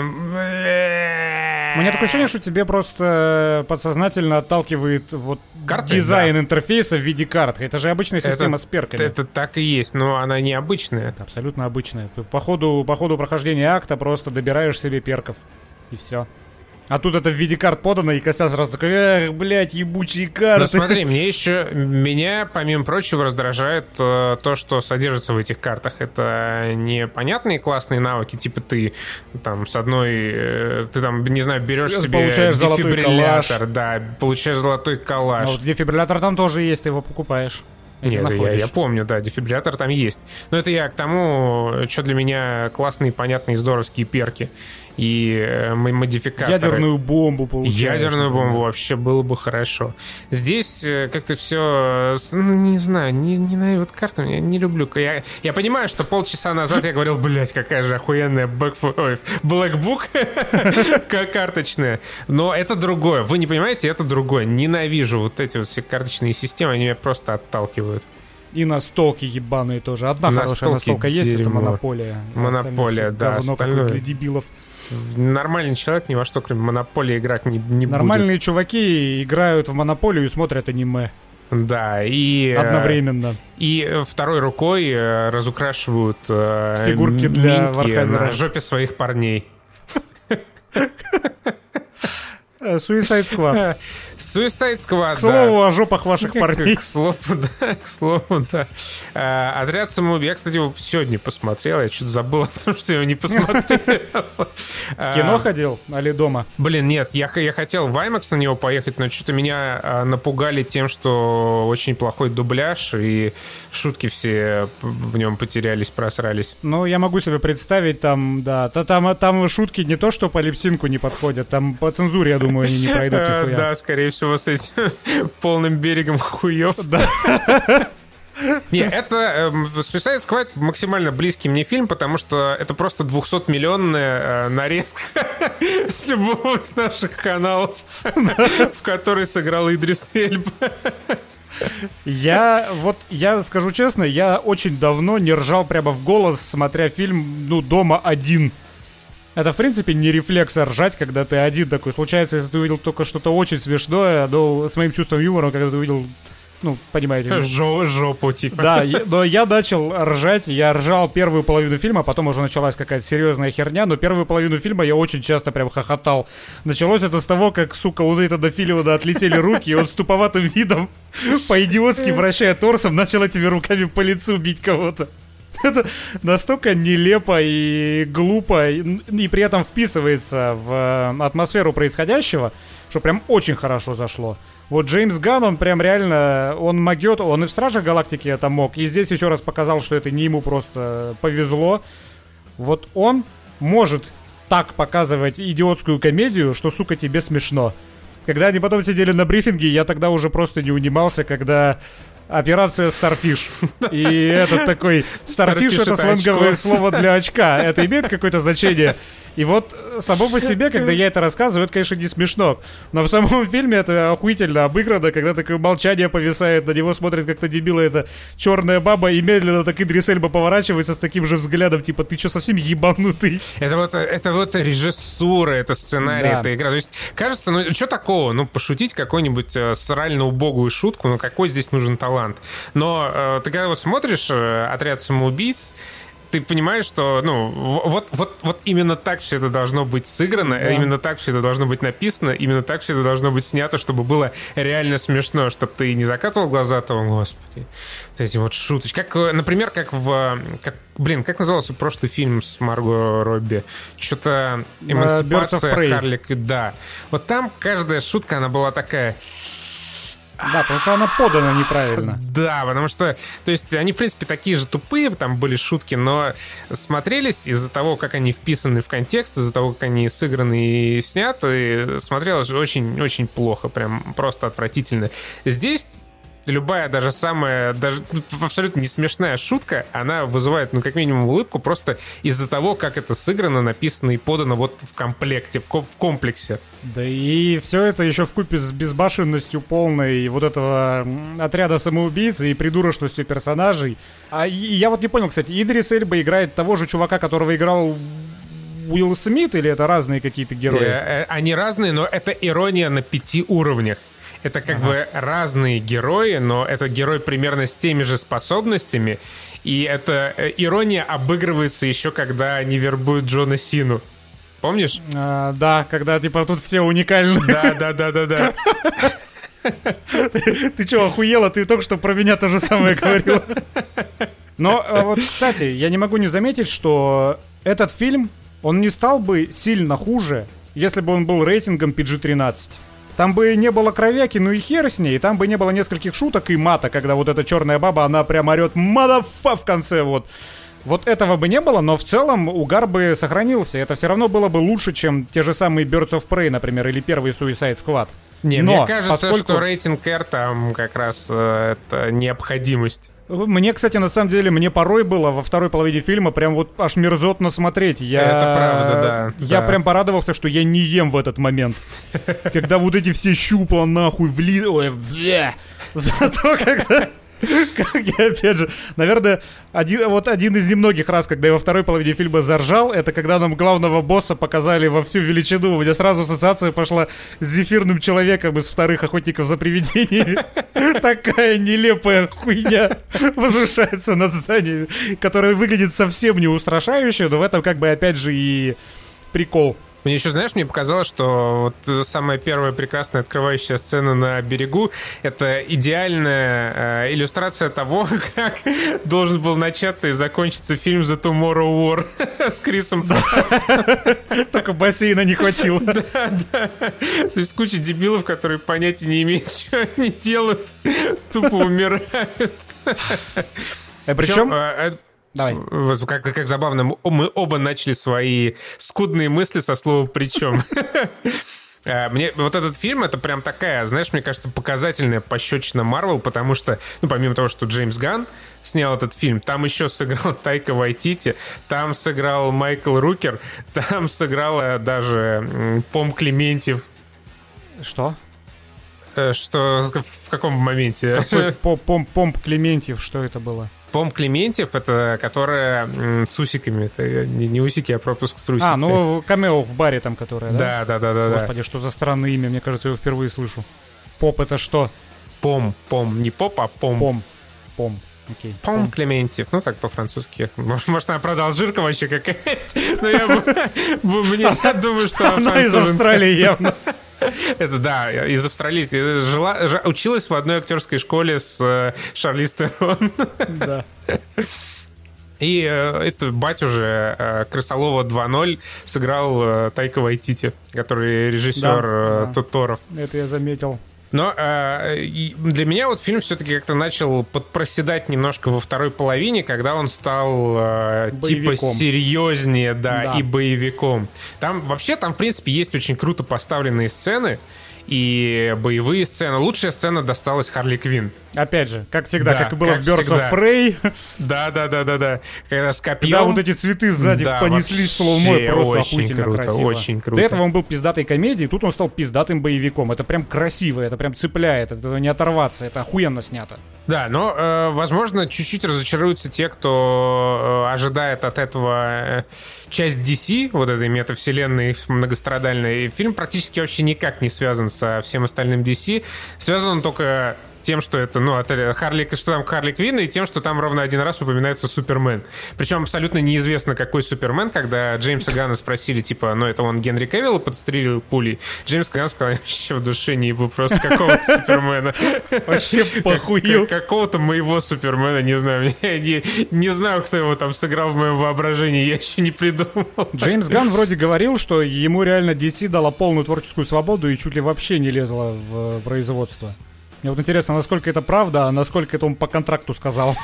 У меня такое ощущение, что тебе просто подсознательно отталкивает вот Карты, дизайн да. интерфейса в виде карт. Это же обычная система это, с перками. Это так и есть, но она не обычная. Это абсолютно обычная. Ты по ходу, по ходу прохождения акта просто добираешь себе перков. И все. А тут это в виде карт подано, и Костян сразу такой, эх, блядь, ебучие карты. Ну смотри, мне еще, меня, помимо прочего, раздражает э, то, что содержится в этих картах. Это непонятные классные навыки, типа ты там с одной, э, ты там, не знаю, берешь себе получаешь дефибриллятор, да, получаешь золотой калаш. А вот дефибриллятор там тоже есть, ты его покупаешь. Нет, я, я помню, да, дефибриллятор там есть. Но это я к тому, что для меня классные, понятные, здоровские перки и э, модификаторы. Ядерную бомбу получаешь. Ядерную бомбу вообще было бы хорошо. Здесь э, как-то все, ну, не знаю, не, не на вот карту я не люблю. Я, я понимаю, что полчаса назад я говорил, блядь, какая же охуенная Black, Blackbook карточная. Но это другое. Вы не понимаете, это другое. Ненавижу вот эти вот все карточные системы, они меня просто отталкивают. И настолки ебаные тоже. Одна настолки хорошая настолка есть, дерьмо. это монополия. Монополия, да. Говно остальное... для дебилов. Нормальный человек ни во что, кроме монополии, играть не, не Нормальные будет. чуваки играют в монополию и смотрят аниме. Да, и... Э, Одновременно. И второй рукой э, разукрашивают э, фигурки для Warhammer а. на жопе своих парней. Suicide Squad. Suicide Squad, К слову о жопах ваших парней. К слову, да, к слову, да. А, Отряд самоубийц. Я, кстати, его сегодня посмотрел. Я что-то забыл, что я его не посмотрел. В кино ходил, али дома? Блин, нет, я, я хотел в IMAX на него поехать, но что-то меня а, напугали тем, что очень плохой дубляж, и шутки все в нем потерялись, просрались. Ну, я могу себе представить, там, да, там, там шутки не то, что по липсинку не подходят, там по цензуре, я думаю, они не пройдут Да, скорее всего, с этим полным берегом хуев. Да. Не, это э, Suicide Squad максимально близкий мне фильм, потому что это просто 200-миллионная э, нарезка с любого из наших каналов, в которой сыграл Идрис Эльба. Я вот, я скажу честно, я очень давно не ржал прямо в голос, смотря фильм, ну, дома один. Это, в принципе, не рефлекс ржать, когда ты один такой. Случается, если ты увидел только что-то очень смешное, но с моим чувством юмора, когда ты увидел ну, понимаете. Жо жопу, типа. Да, но я начал ржать, я ржал первую половину фильма, потом уже началась какая-то серьезная херня, но первую половину фильма я очень часто прям хохотал. Началось это с того, как, сука, у Нейтана Филиона отлетели руки, и он с туповатым видом, по-идиотски вращая торсом, начал этими руками по лицу бить кого-то. Это настолько нелепо и глупо, и, и при этом вписывается в э, атмосферу происходящего, что прям очень хорошо зашло. Вот Джеймс Ган, он прям реально, он могет, он и в Стражах Галактики это мог, и здесь еще раз показал, что это не ему просто повезло. Вот он может так показывать идиотскую комедию, что, сука, тебе смешно. Когда они потом сидели на брифинге, я тогда уже просто не унимался, когда Операция Starfish. И этот такой... Starfish — это сленговое слово для очка. Это имеет какое-то значение? И вот э, само по себе, когда я это рассказываю, это, конечно, не смешно. Но в самом фильме это охуительно обыграно, когда такое молчание повисает, на него смотрит как-то дебила эта черная баба, и медленно так Идрис Эльба поворачивается с таким же взглядом, типа, ты что, совсем ебанутый? Это вот, это вот режиссура, это сценарий, да. это игра. То есть, кажется, ну, что такого? Ну, пошутить какую-нибудь э, срально убогую шутку, ну, какой здесь нужен талант? Но э, ты когда вот смотришь э, «Отряд самоубийц», ты понимаешь, что, ну, вот, вот, вот именно так все это должно быть сыграно, да. именно так все это должно быть написано, именно так все это должно быть снято, чтобы было реально смешно, чтобы ты не закатывал глаза того, господи, вот эти вот шуточки. Как, например, как в... Как, блин, как назывался прошлый фильм с Марго Робби? Что-то «Эмансипация Харлик». Да. Вот там каждая шутка, она была такая... Да, потому что она подана неправильно. Да, потому что, то есть, они, в принципе, такие же тупые, там были шутки, но смотрелись из-за того, как они вписаны в контекст, из-за того, как они сыграны и сняты, смотрелось очень-очень плохо, прям просто отвратительно. Здесь любая даже самая, даже абсолютно не смешная шутка, она вызывает, ну, как минимум, улыбку просто из-за того, как это сыграно, написано и подано вот в комплекте, в, в комплексе. Да и все это еще в купе с безбашенностью полной вот этого отряда самоубийц и придурочностью персонажей. А я вот не понял, кстати, Идрис Эльба играет того же чувака, которого играл Уилл Смит, или это разные какие-то герои? Э, э, они разные, но это ирония на пяти уровнях. Это как ага. бы разные герои, но это герой примерно с теми же способностями. И эта э, ирония обыгрывается еще, когда они вербуют Джона Сину. Помнишь? А, да, когда типа тут все уникальны. Да, да, да, да, да. Ты что, охуела? Ты только что про меня то же самое говорил. Но э, вот, кстати, я не могу не заметить, что этот фильм, он не стал бы сильно хуже, если бы он был рейтингом PG-13. Там бы не было кровяки, ну и хер с ней. Там бы не было нескольких шуток и мата, когда вот эта черная баба, она прям орет «Мадафа» в конце вот. Вот этого бы не было, но в целом угар бы сохранился. Это все равно было бы лучше, чем те же самые Birds of Prey, например, или первый Suicide Squad. Не, но, мне кажется, поскольку... что рейтинг R там как раз э, это необходимость. Мне, кстати, на самом деле, мне порой было во второй половине фильма прям вот аж мерзотно смотреть. Я... Это правда, да. Я да. прям порадовался, что я не ем в этот момент. Когда вот эти все щупла нахуй вли... Ой, Зато когда... Как я, опять же, наверное, один, вот один из немногих раз, когда я во второй половине фильма заржал, это когда нам главного босса показали во всю величину. У меня сразу ассоциация пошла с зефирным человеком из вторых охотников за привидениями. Такая нелепая хуйня возвышается над зданием, которая выглядит совсем не устрашающе, но в этом как бы опять же и прикол. Мне еще, знаешь, мне показалось, что вот самая первая прекрасная открывающая сцена на берегу — это идеальная э, иллюстрация того, как должен был начаться и закончиться фильм «The Tomorrow War» с Крисом Только бассейна не хватило. Да, да. То есть куча дебилов, которые понятия не имеют, что они делают, тупо умирают. А причем... Э, Давай. Как, как забавно, мы оба начали свои скудные мысли со слова «причем». А, мне вот этот фильм это прям такая, знаешь, мне кажется, показательная пощечина Марвел, потому что, ну, помимо того, что Джеймс Ган снял этот фильм, там еще сыграл Тайка Вайтити, там сыграл Майкл Рукер, там сыграла даже Пом Клементьев. Что? Э, что в каком моменте? Пом, Помп Клементьев, что это было? Пом Клементьев, это которая с усиками. Это не, не усики, а пропуск с усиками. А, ну камео в баре там, которая, да? Да, да, да, да. Господи, что за странное имя, мне кажется, я его впервые слышу. Поп это что? Пом, пом, не поп, а пом. Пом, пом. Okay. Пом, пом Клементьев, ну так по-французски. Может, может она продал жирка вообще какая-то. Но я думаю, что... Она из Австралии явно. Это да, из Австралии. Жила, училась в одной актерской школе с э, Шарлиз Терон. Да. И э, это бать уже э, Крысолова 2.0 сыграл э, Тайка Вайтити, который режиссер да, э, да. Тоторов. Это я заметил. Но э, для меня вот фильм все-таки как-то начал подпроседать немножко во второй половине, когда он стал э, типа серьезнее, да, да, и боевиком. Там вообще там, в принципе, есть очень круто поставленные сцены. и боевые сцены. Лучшая сцена досталась Харли Квин. Опять же, как всегда, да, как и было как в Birds всегда. of Prey. Да, да, да, да, да. Когда с копьем. Когда вот эти цветы сзади да, понеслись слоумой, просто очень охуительно круто, красиво. Очень круто. До этого он был пиздатой комедией, тут он стал пиздатым боевиком. Это прям красиво, это прям цепляет, это не оторваться, это охуенно снято. Да, но, э, возможно, чуть-чуть разочаруются те, кто э, ожидает от этого э, часть DC, вот этой метавселенной многострадальной. Фильм практически вообще никак не связан со всем остальным DC. Связан он только тем, что это, ну, от Харли, что там Харли Квинн, и тем, что там ровно один раз упоминается Супермен. Причем абсолютно неизвестно, какой Супермен, когда Джеймса Гана спросили, типа, ну, это он Генри Кевилла подстрелил пулей. Джеймс Ган сказал, еще в душе не ебу, просто какого-то Супермена. Вообще похую. Какого-то моего Супермена, не знаю. Не, не знаю, кто его там сыграл в моем воображении, я еще не придумал. Джеймс Ган вроде говорил, что ему реально DC дала полную творческую свободу и чуть ли вообще не лезла в производство. Мне вот интересно, насколько это правда, а насколько это он по контракту сказал.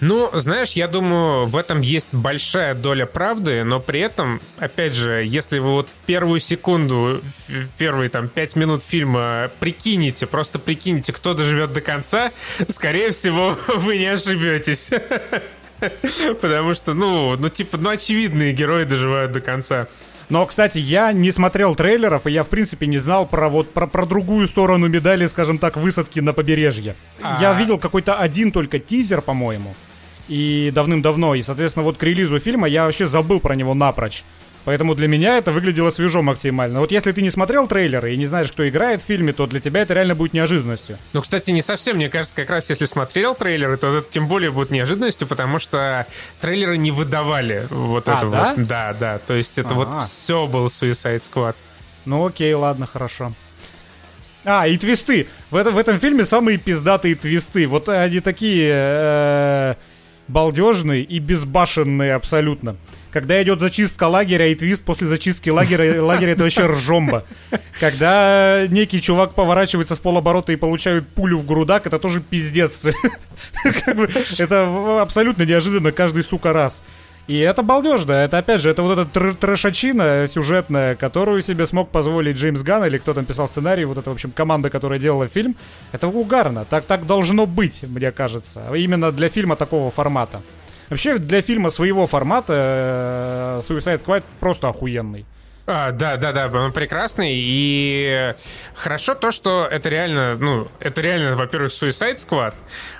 Ну, знаешь, я думаю, в этом есть большая доля правды, но при этом, опять же, если вы вот в первую секунду, в первые там пять минут фильма прикинете, просто прикинете, кто доживет до конца, скорее всего, вы не ошибетесь. Потому что, ну, ну, типа, ну, очевидные герои доживают до конца. Но, кстати, я не смотрел трейлеров, и я, в принципе, не знал про вот про, про другую сторону медали, скажем так, высадки на побережье. А-а-а. Я видел какой-то один только тизер, по-моему. И давным-давно. И, соответственно, вот к релизу фильма я вообще забыл про него напрочь. Поэтому для меня это выглядело свежо максимально. Вот если ты не смотрел трейлеры и не знаешь, кто играет в фильме, то для тебя это реально будет неожиданностью. Ну, кстати, не совсем. Мне кажется, как раз если смотрел трейлеры, то это тем более будет неожиданностью, потому что трейлеры не выдавали вот а, это да? вот. Да, да. То есть это А-а-а. вот все был Suicide Squad. Ну окей, ладно, хорошо. А, и твисты. В, это, в этом фильме самые пиздатые твисты. Вот они такие э, балдежные и безбашенные абсолютно когда идет зачистка лагеря и твист после зачистки лагеря, лагеря это вообще ржомба. Когда некий чувак поворачивается в полоборота и получает пулю в грудак, это тоже пиздец. Это абсолютно неожиданно каждый, сука, раз. И это балдежно. Это, опять же, это вот эта тр трэшачина сюжетная, которую себе смог позволить Джеймс Ганн или кто там писал сценарий, вот эта, в общем, команда, которая делала фильм. Это угарно. Так, так должно быть, мне кажется. Именно для фильма такого формата. Вообще, для фильма своего формата э, Suicide Squad просто охуенный. А, да, да, да, он прекрасный. И хорошо то, что это реально, ну, это реально, во-первых, Suicide Squad,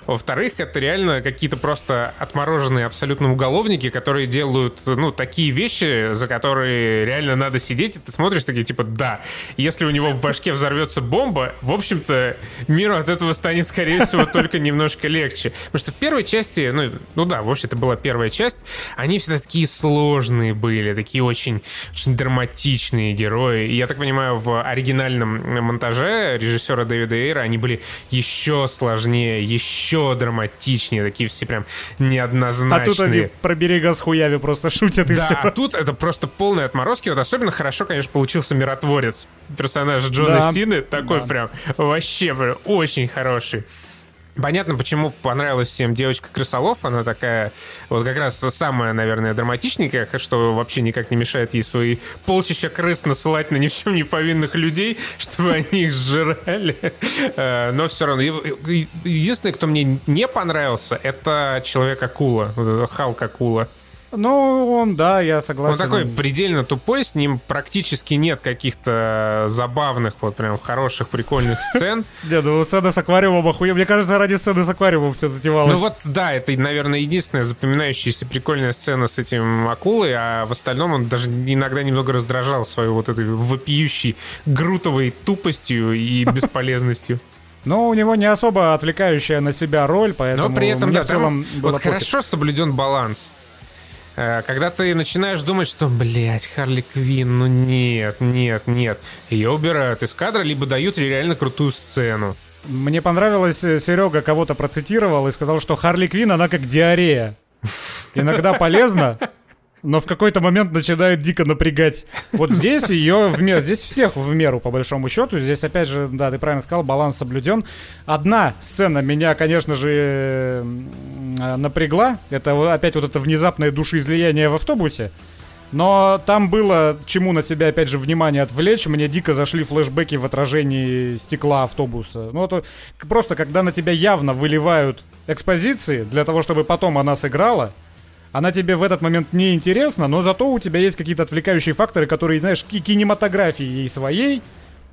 во-вторых, это реально какие-то просто отмороженные абсолютно уголовники, которые делают, ну, такие вещи, за которые реально надо сидеть, и ты смотришь такие, типа, да, если у него в башке взорвется бомба, в общем-то, миру от этого станет, скорее всего, только немножко легче. Потому что в первой части, ну, ну да, в общем, это была первая часть, они всегда такие сложные были, такие очень, очень драматичные герои. И я так понимаю, в оригинальном монтаже режиссера Дэвида Эйра они были еще сложнее, еще еще драматичнее, такие все прям неоднозначные. А тут они про берега с хуями просто шутят и да, все. а тут это просто полные отморозки. Вот особенно хорошо, конечно, получился миротворец. Персонаж Джона да. Сины такой да. прям вообще прям очень хороший. Понятно, почему понравилась всем девочка крысолов. Она такая, вот как раз самая, наверное, драматичненькая, что вообще никак не мешает ей свои полчища крыс насылать на ни в чем не повинных людей, чтобы они их сжирали. Э, но все равно. Единственный, кто мне не понравился, это Человек-акула. Халк-акула. Ну, он, да, я согласен. Он такой предельно тупой, с ним практически нет каких-то забавных, вот прям хороших, прикольных сцен. Не, ну сцена с аквариумом охуенно. Мне кажется, ради сцены с аквариумом все затевалось. Ну вот, да, это, наверное, единственная запоминающаяся прикольная сцена с этим акулой, а в остальном он даже иногда немного раздражал свою вот этой вопиющей грутовой тупостью и бесполезностью. Но у него не особо отвлекающая на себя роль, поэтому Но при этом, да, в целом там вот хорошо соблюден баланс. Э, когда ты начинаешь думать, что, блядь, Харли Квин, ну нет, нет, нет. Ее убирают из кадра, либо дают реально крутую сцену. Мне понравилось, э, Серега кого-то процитировал и сказал, что Харли Квин, она как диарея. Иногда полезно, но в какой-то момент начинает дико напрягать. Вот здесь ее в меру, здесь всех в меру, по большому счету. Здесь, опять же, да, ты правильно сказал, баланс соблюден. Одна сцена меня, конечно же, напрягла. Это опять вот это внезапное душеизлияние в автобусе. Но там было чему на себя, опять же, внимание отвлечь. Мне дико зашли флешбеки в отражении стекла автобуса. Ну, это просто когда на тебя явно выливают экспозиции для того, чтобы потом она сыграла, она тебе в этот момент не интересна, но зато у тебя есть какие-то отвлекающие факторы, которые, знаешь, кинематографии своей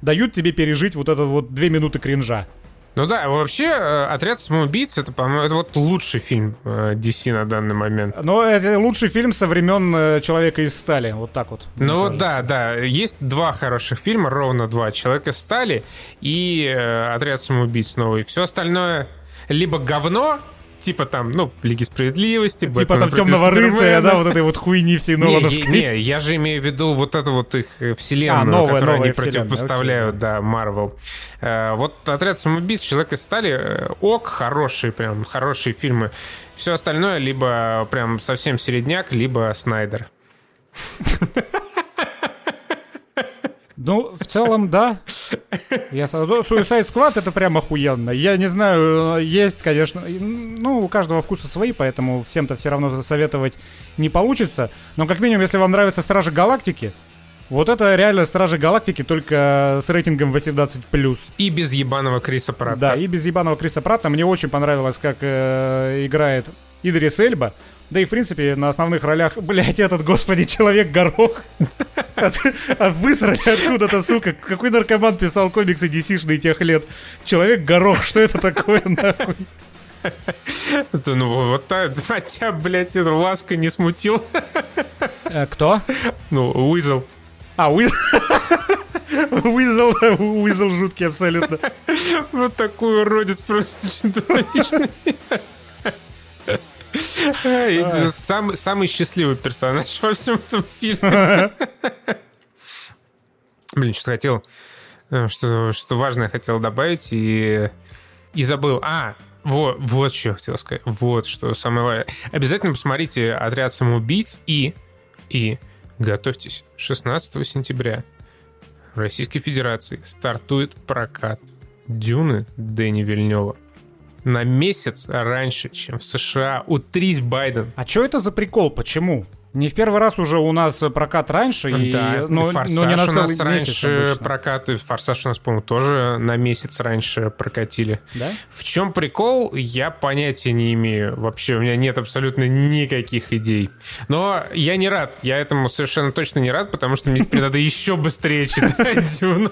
дают тебе пережить вот это вот две минуты кринжа. Ну да, вообще э, «Отряд самоубийц» это, по-моему, это вот лучший фильм э, DC на данный момент. Но это лучший фильм со времен э, «Человека из стали», вот так вот. Ну вот да, да, есть два хороших фильма, ровно два, «Человек из стали» и «Отряд самоубийц» новый. Все остальное либо говно, типа там, ну, Лиги Справедливости. Типа Бэтмен там Темного Рыцаря, да, вот этой вот хуйни всей Нолановской. Не, не, я же имею в виду вот эту вот их э, вселенную, а, новая, которую новая они противопоставляют, да, Марвел. Э, вот «Отряд самоубийц», «Человек из стали», э, ок, хорошие прям, хорошие фильмы. Все остальное либо прям совсем середняк, либо Снайдер. Ну, в целом, да. Я, Suicide Squad это прям охуенно. Я не знаю, есть, конечно, ну, у каждого вкуса свои, поэтому всем-то все равно советовать не получится. Но как минимум, если вам нравятся Стражи Галактики, вот это реально Стражи Галактики, только с рейтингом 18+. И без ебаного Криса Пратта. Да, и без ебаного Криса Пратта. Мне очень понравилось, как э, играет Идрис Эльба. Да и, в принципе, на основных ролях, блядь, этот, господи, Человек-горох. А высрали откуда-то, сука. Какой наркоман писал комиксы DC-шные тех лет? Человек-горох, что это такое, нахуй? Ну, вот а тебя, блядь, это ласка не смутил. Э, кто? Ну, Уизл. А, Уизл. Уизл, Уизл жуткий абсолютно. Вот такой уродец просто чудовищный. Самый, самый счастливый персонаж во всем этом фильме. Блин, что хотел, э, что, что важное хотел добавить и, и забыл. А, вот, вот что я хотел сказать. Вот что самое важное. Обязательно посмотрите «Отряд самоубийц» и, и готовьтесь. 16 сентября в Российской Федерации стартует прокат «Дюны» Дэни Вильнева на месяц раньше, чем в США. Утрись, Байден. А что это за прикол? Почему? Не в первый раз уже у нас прокат раньше, и, да, но, форсаж но не на целый у нас раньше прокаты, форсаж у нас, по-моему, тоже на месяц раньше прокатили. Да? В чем прикол, я понятия не имею. Вообще у меня нет абсолютно никаких идей. Но я не рад, я этому совершенно точно не рад, потому что мне надо еще быстрее читать Дюну.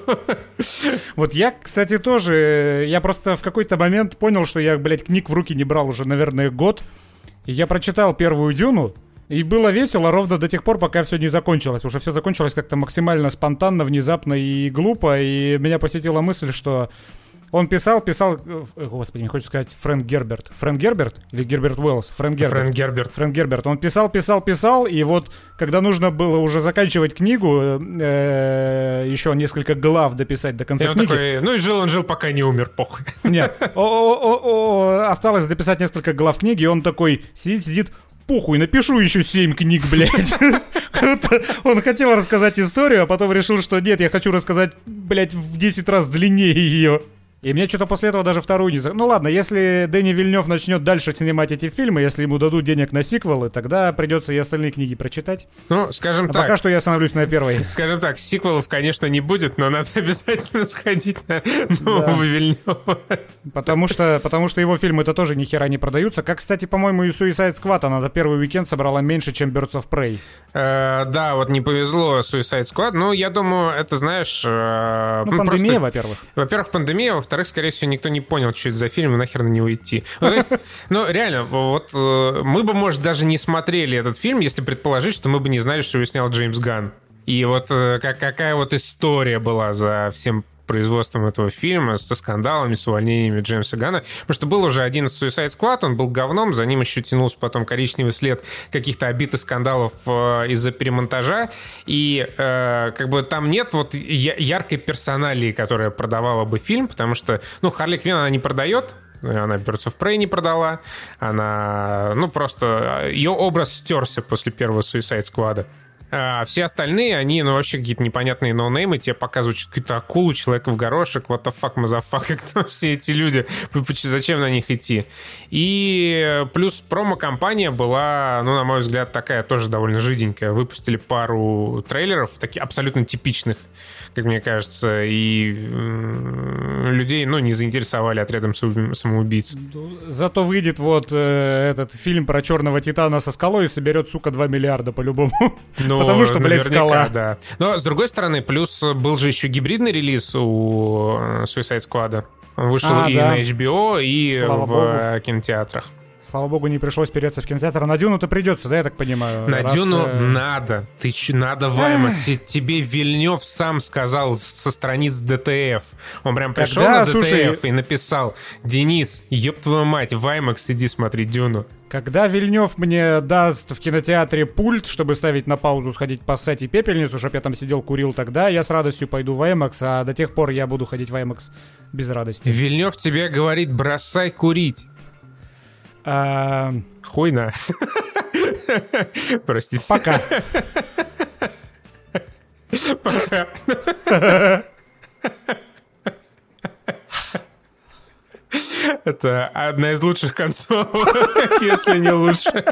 Вот я, кстати, тоже, я просто в какой-то момент понял, что я, блядь, книг в руки не брал уже, наверное, год. И я прочитал первую Дюну, и было весело ровно до тех пор, пока все не закончилось. Уже все закончилось как-то максимально спонтанно, внезапно и глупо. И меня посетила мысль, что он писал, писал, э, господи, не хочу сказать Фрэнк Герберт. Фрэнк Герберт или Герберт Уэллс? Фрэнк Герберт. Фрэнк Герберт. Фрэнк Герберт. Он писал, писал, писал, и вот когда нужно было уже заканчивать книгу, э, еще несколько глав дописать до конца и книги. Такой, ну и жил он жил, пока не умер, похуй. Нет, осталось дописать несколько глав книги, и он такой сидит, сидит, похуй, напишу еще семь книг, блядь. Он хотел рассказать историю, а потом решил, что нет, я хочу рассказать, блядь, в 10 раз длиннее ее. И мне что-то после этого даже вторую не... Ну ладно, если Дэнни Вильнев начнет дальше снимать эти фильмы, если ему дадут денег на сиквелы, тогда придется и остальные книги прочитать. Ну, скажем а так. пока что я остановлюсь на первой. Скажем так, сиквелов, конечно, не будет, но надо обязательно сходить на нового да. Вильнева. Потому что, потому что его фильмы это тоже ни хера не продаются. Как, кстати, по-моему, и Suicide Squad, она за первый уикенд собрала меньше, чем Birds of Prey. Э, да, вот не повезло Suicide Squad. Ну, я думаю, это, знаешь... Э, ну, пандемия, во-первых. Во-первых, пандемия, во во-вторых, скорее всего, никто не понял, что это за фильм, и нахер на него идти. Ну, то есть, ну, реально, вот э, мы бы, может, даже не смотрели этот фильм, если предположить, что мы бы не знали, что его снял Джеймс Ганн. И вот э, как, какая вот история была за всем производством этого фильма, со скандалами, с увольнениями Джеймса Гана. Потому что был уже один Suicide Squad, он был говном, за ним еще тянулся потом коричневый след каких-то обид и скандалов э, из-за перемонтажа. И э, как бы там нет вот яркой персоналии, которая продавала бы фильм, потому что, ну, Харли Квин она не продает, она Birds of Prey не продала. Она, ну, просто ее образ стерся после первого Suicide Squad. А все остальные, они, ну, вообще какие-то непонятные ноунеймы, тебе показывают какую-то акулу, человека в горошек, what the fuck, motherfucker, кто все эти люди, зачем на них идти. И плюс промо-кампания была, ну, на мой взгляд, такая тоже довольно жиденькая. Выпустили пару трейлеров, таких абсолютно типичных как мне кажется, и людей, ну, не заинтересовали отрядом самоубийц. Зато выйдет вот э, этот фильм про черного титана со скалой и соберет, сука, 2 миллиарда по-любому. Ну, Потому что, блядь, скала. да. Но, с другой стороны, плюс был же еще гибридный релиз у э, Suicide Squad. Он вышел а, и да. на HBO, и Слава в Богу. кинотеатрах. Слава богу, не пришлось переться в кинотеатр. На Дюну-то придется, да, я так понимаю? На раз, Дюну э... надо. Ты че, надо, Вайма. Тебе Вильнев сам сказал со страниц ДТФ. Он прям пришел Когда, на ДТФ слушай... и написал, Денис, ёб твою мать, в IMAX, иди смотри Дюну. Когда Вильнев мне даст в кинотеатре пульт, чтобы ставить на паузу, сходить поссать и пепельницу, чтобы я там сидел, курил, тогда я с радостью пойду в IMAX, а до тех пор я буду ходить в IMAX без радости. Вильнев тебе говорит, бросай курить. А... Хуйня. Простите. Пока. Пока. Это одна из лучших концов, если не лучше.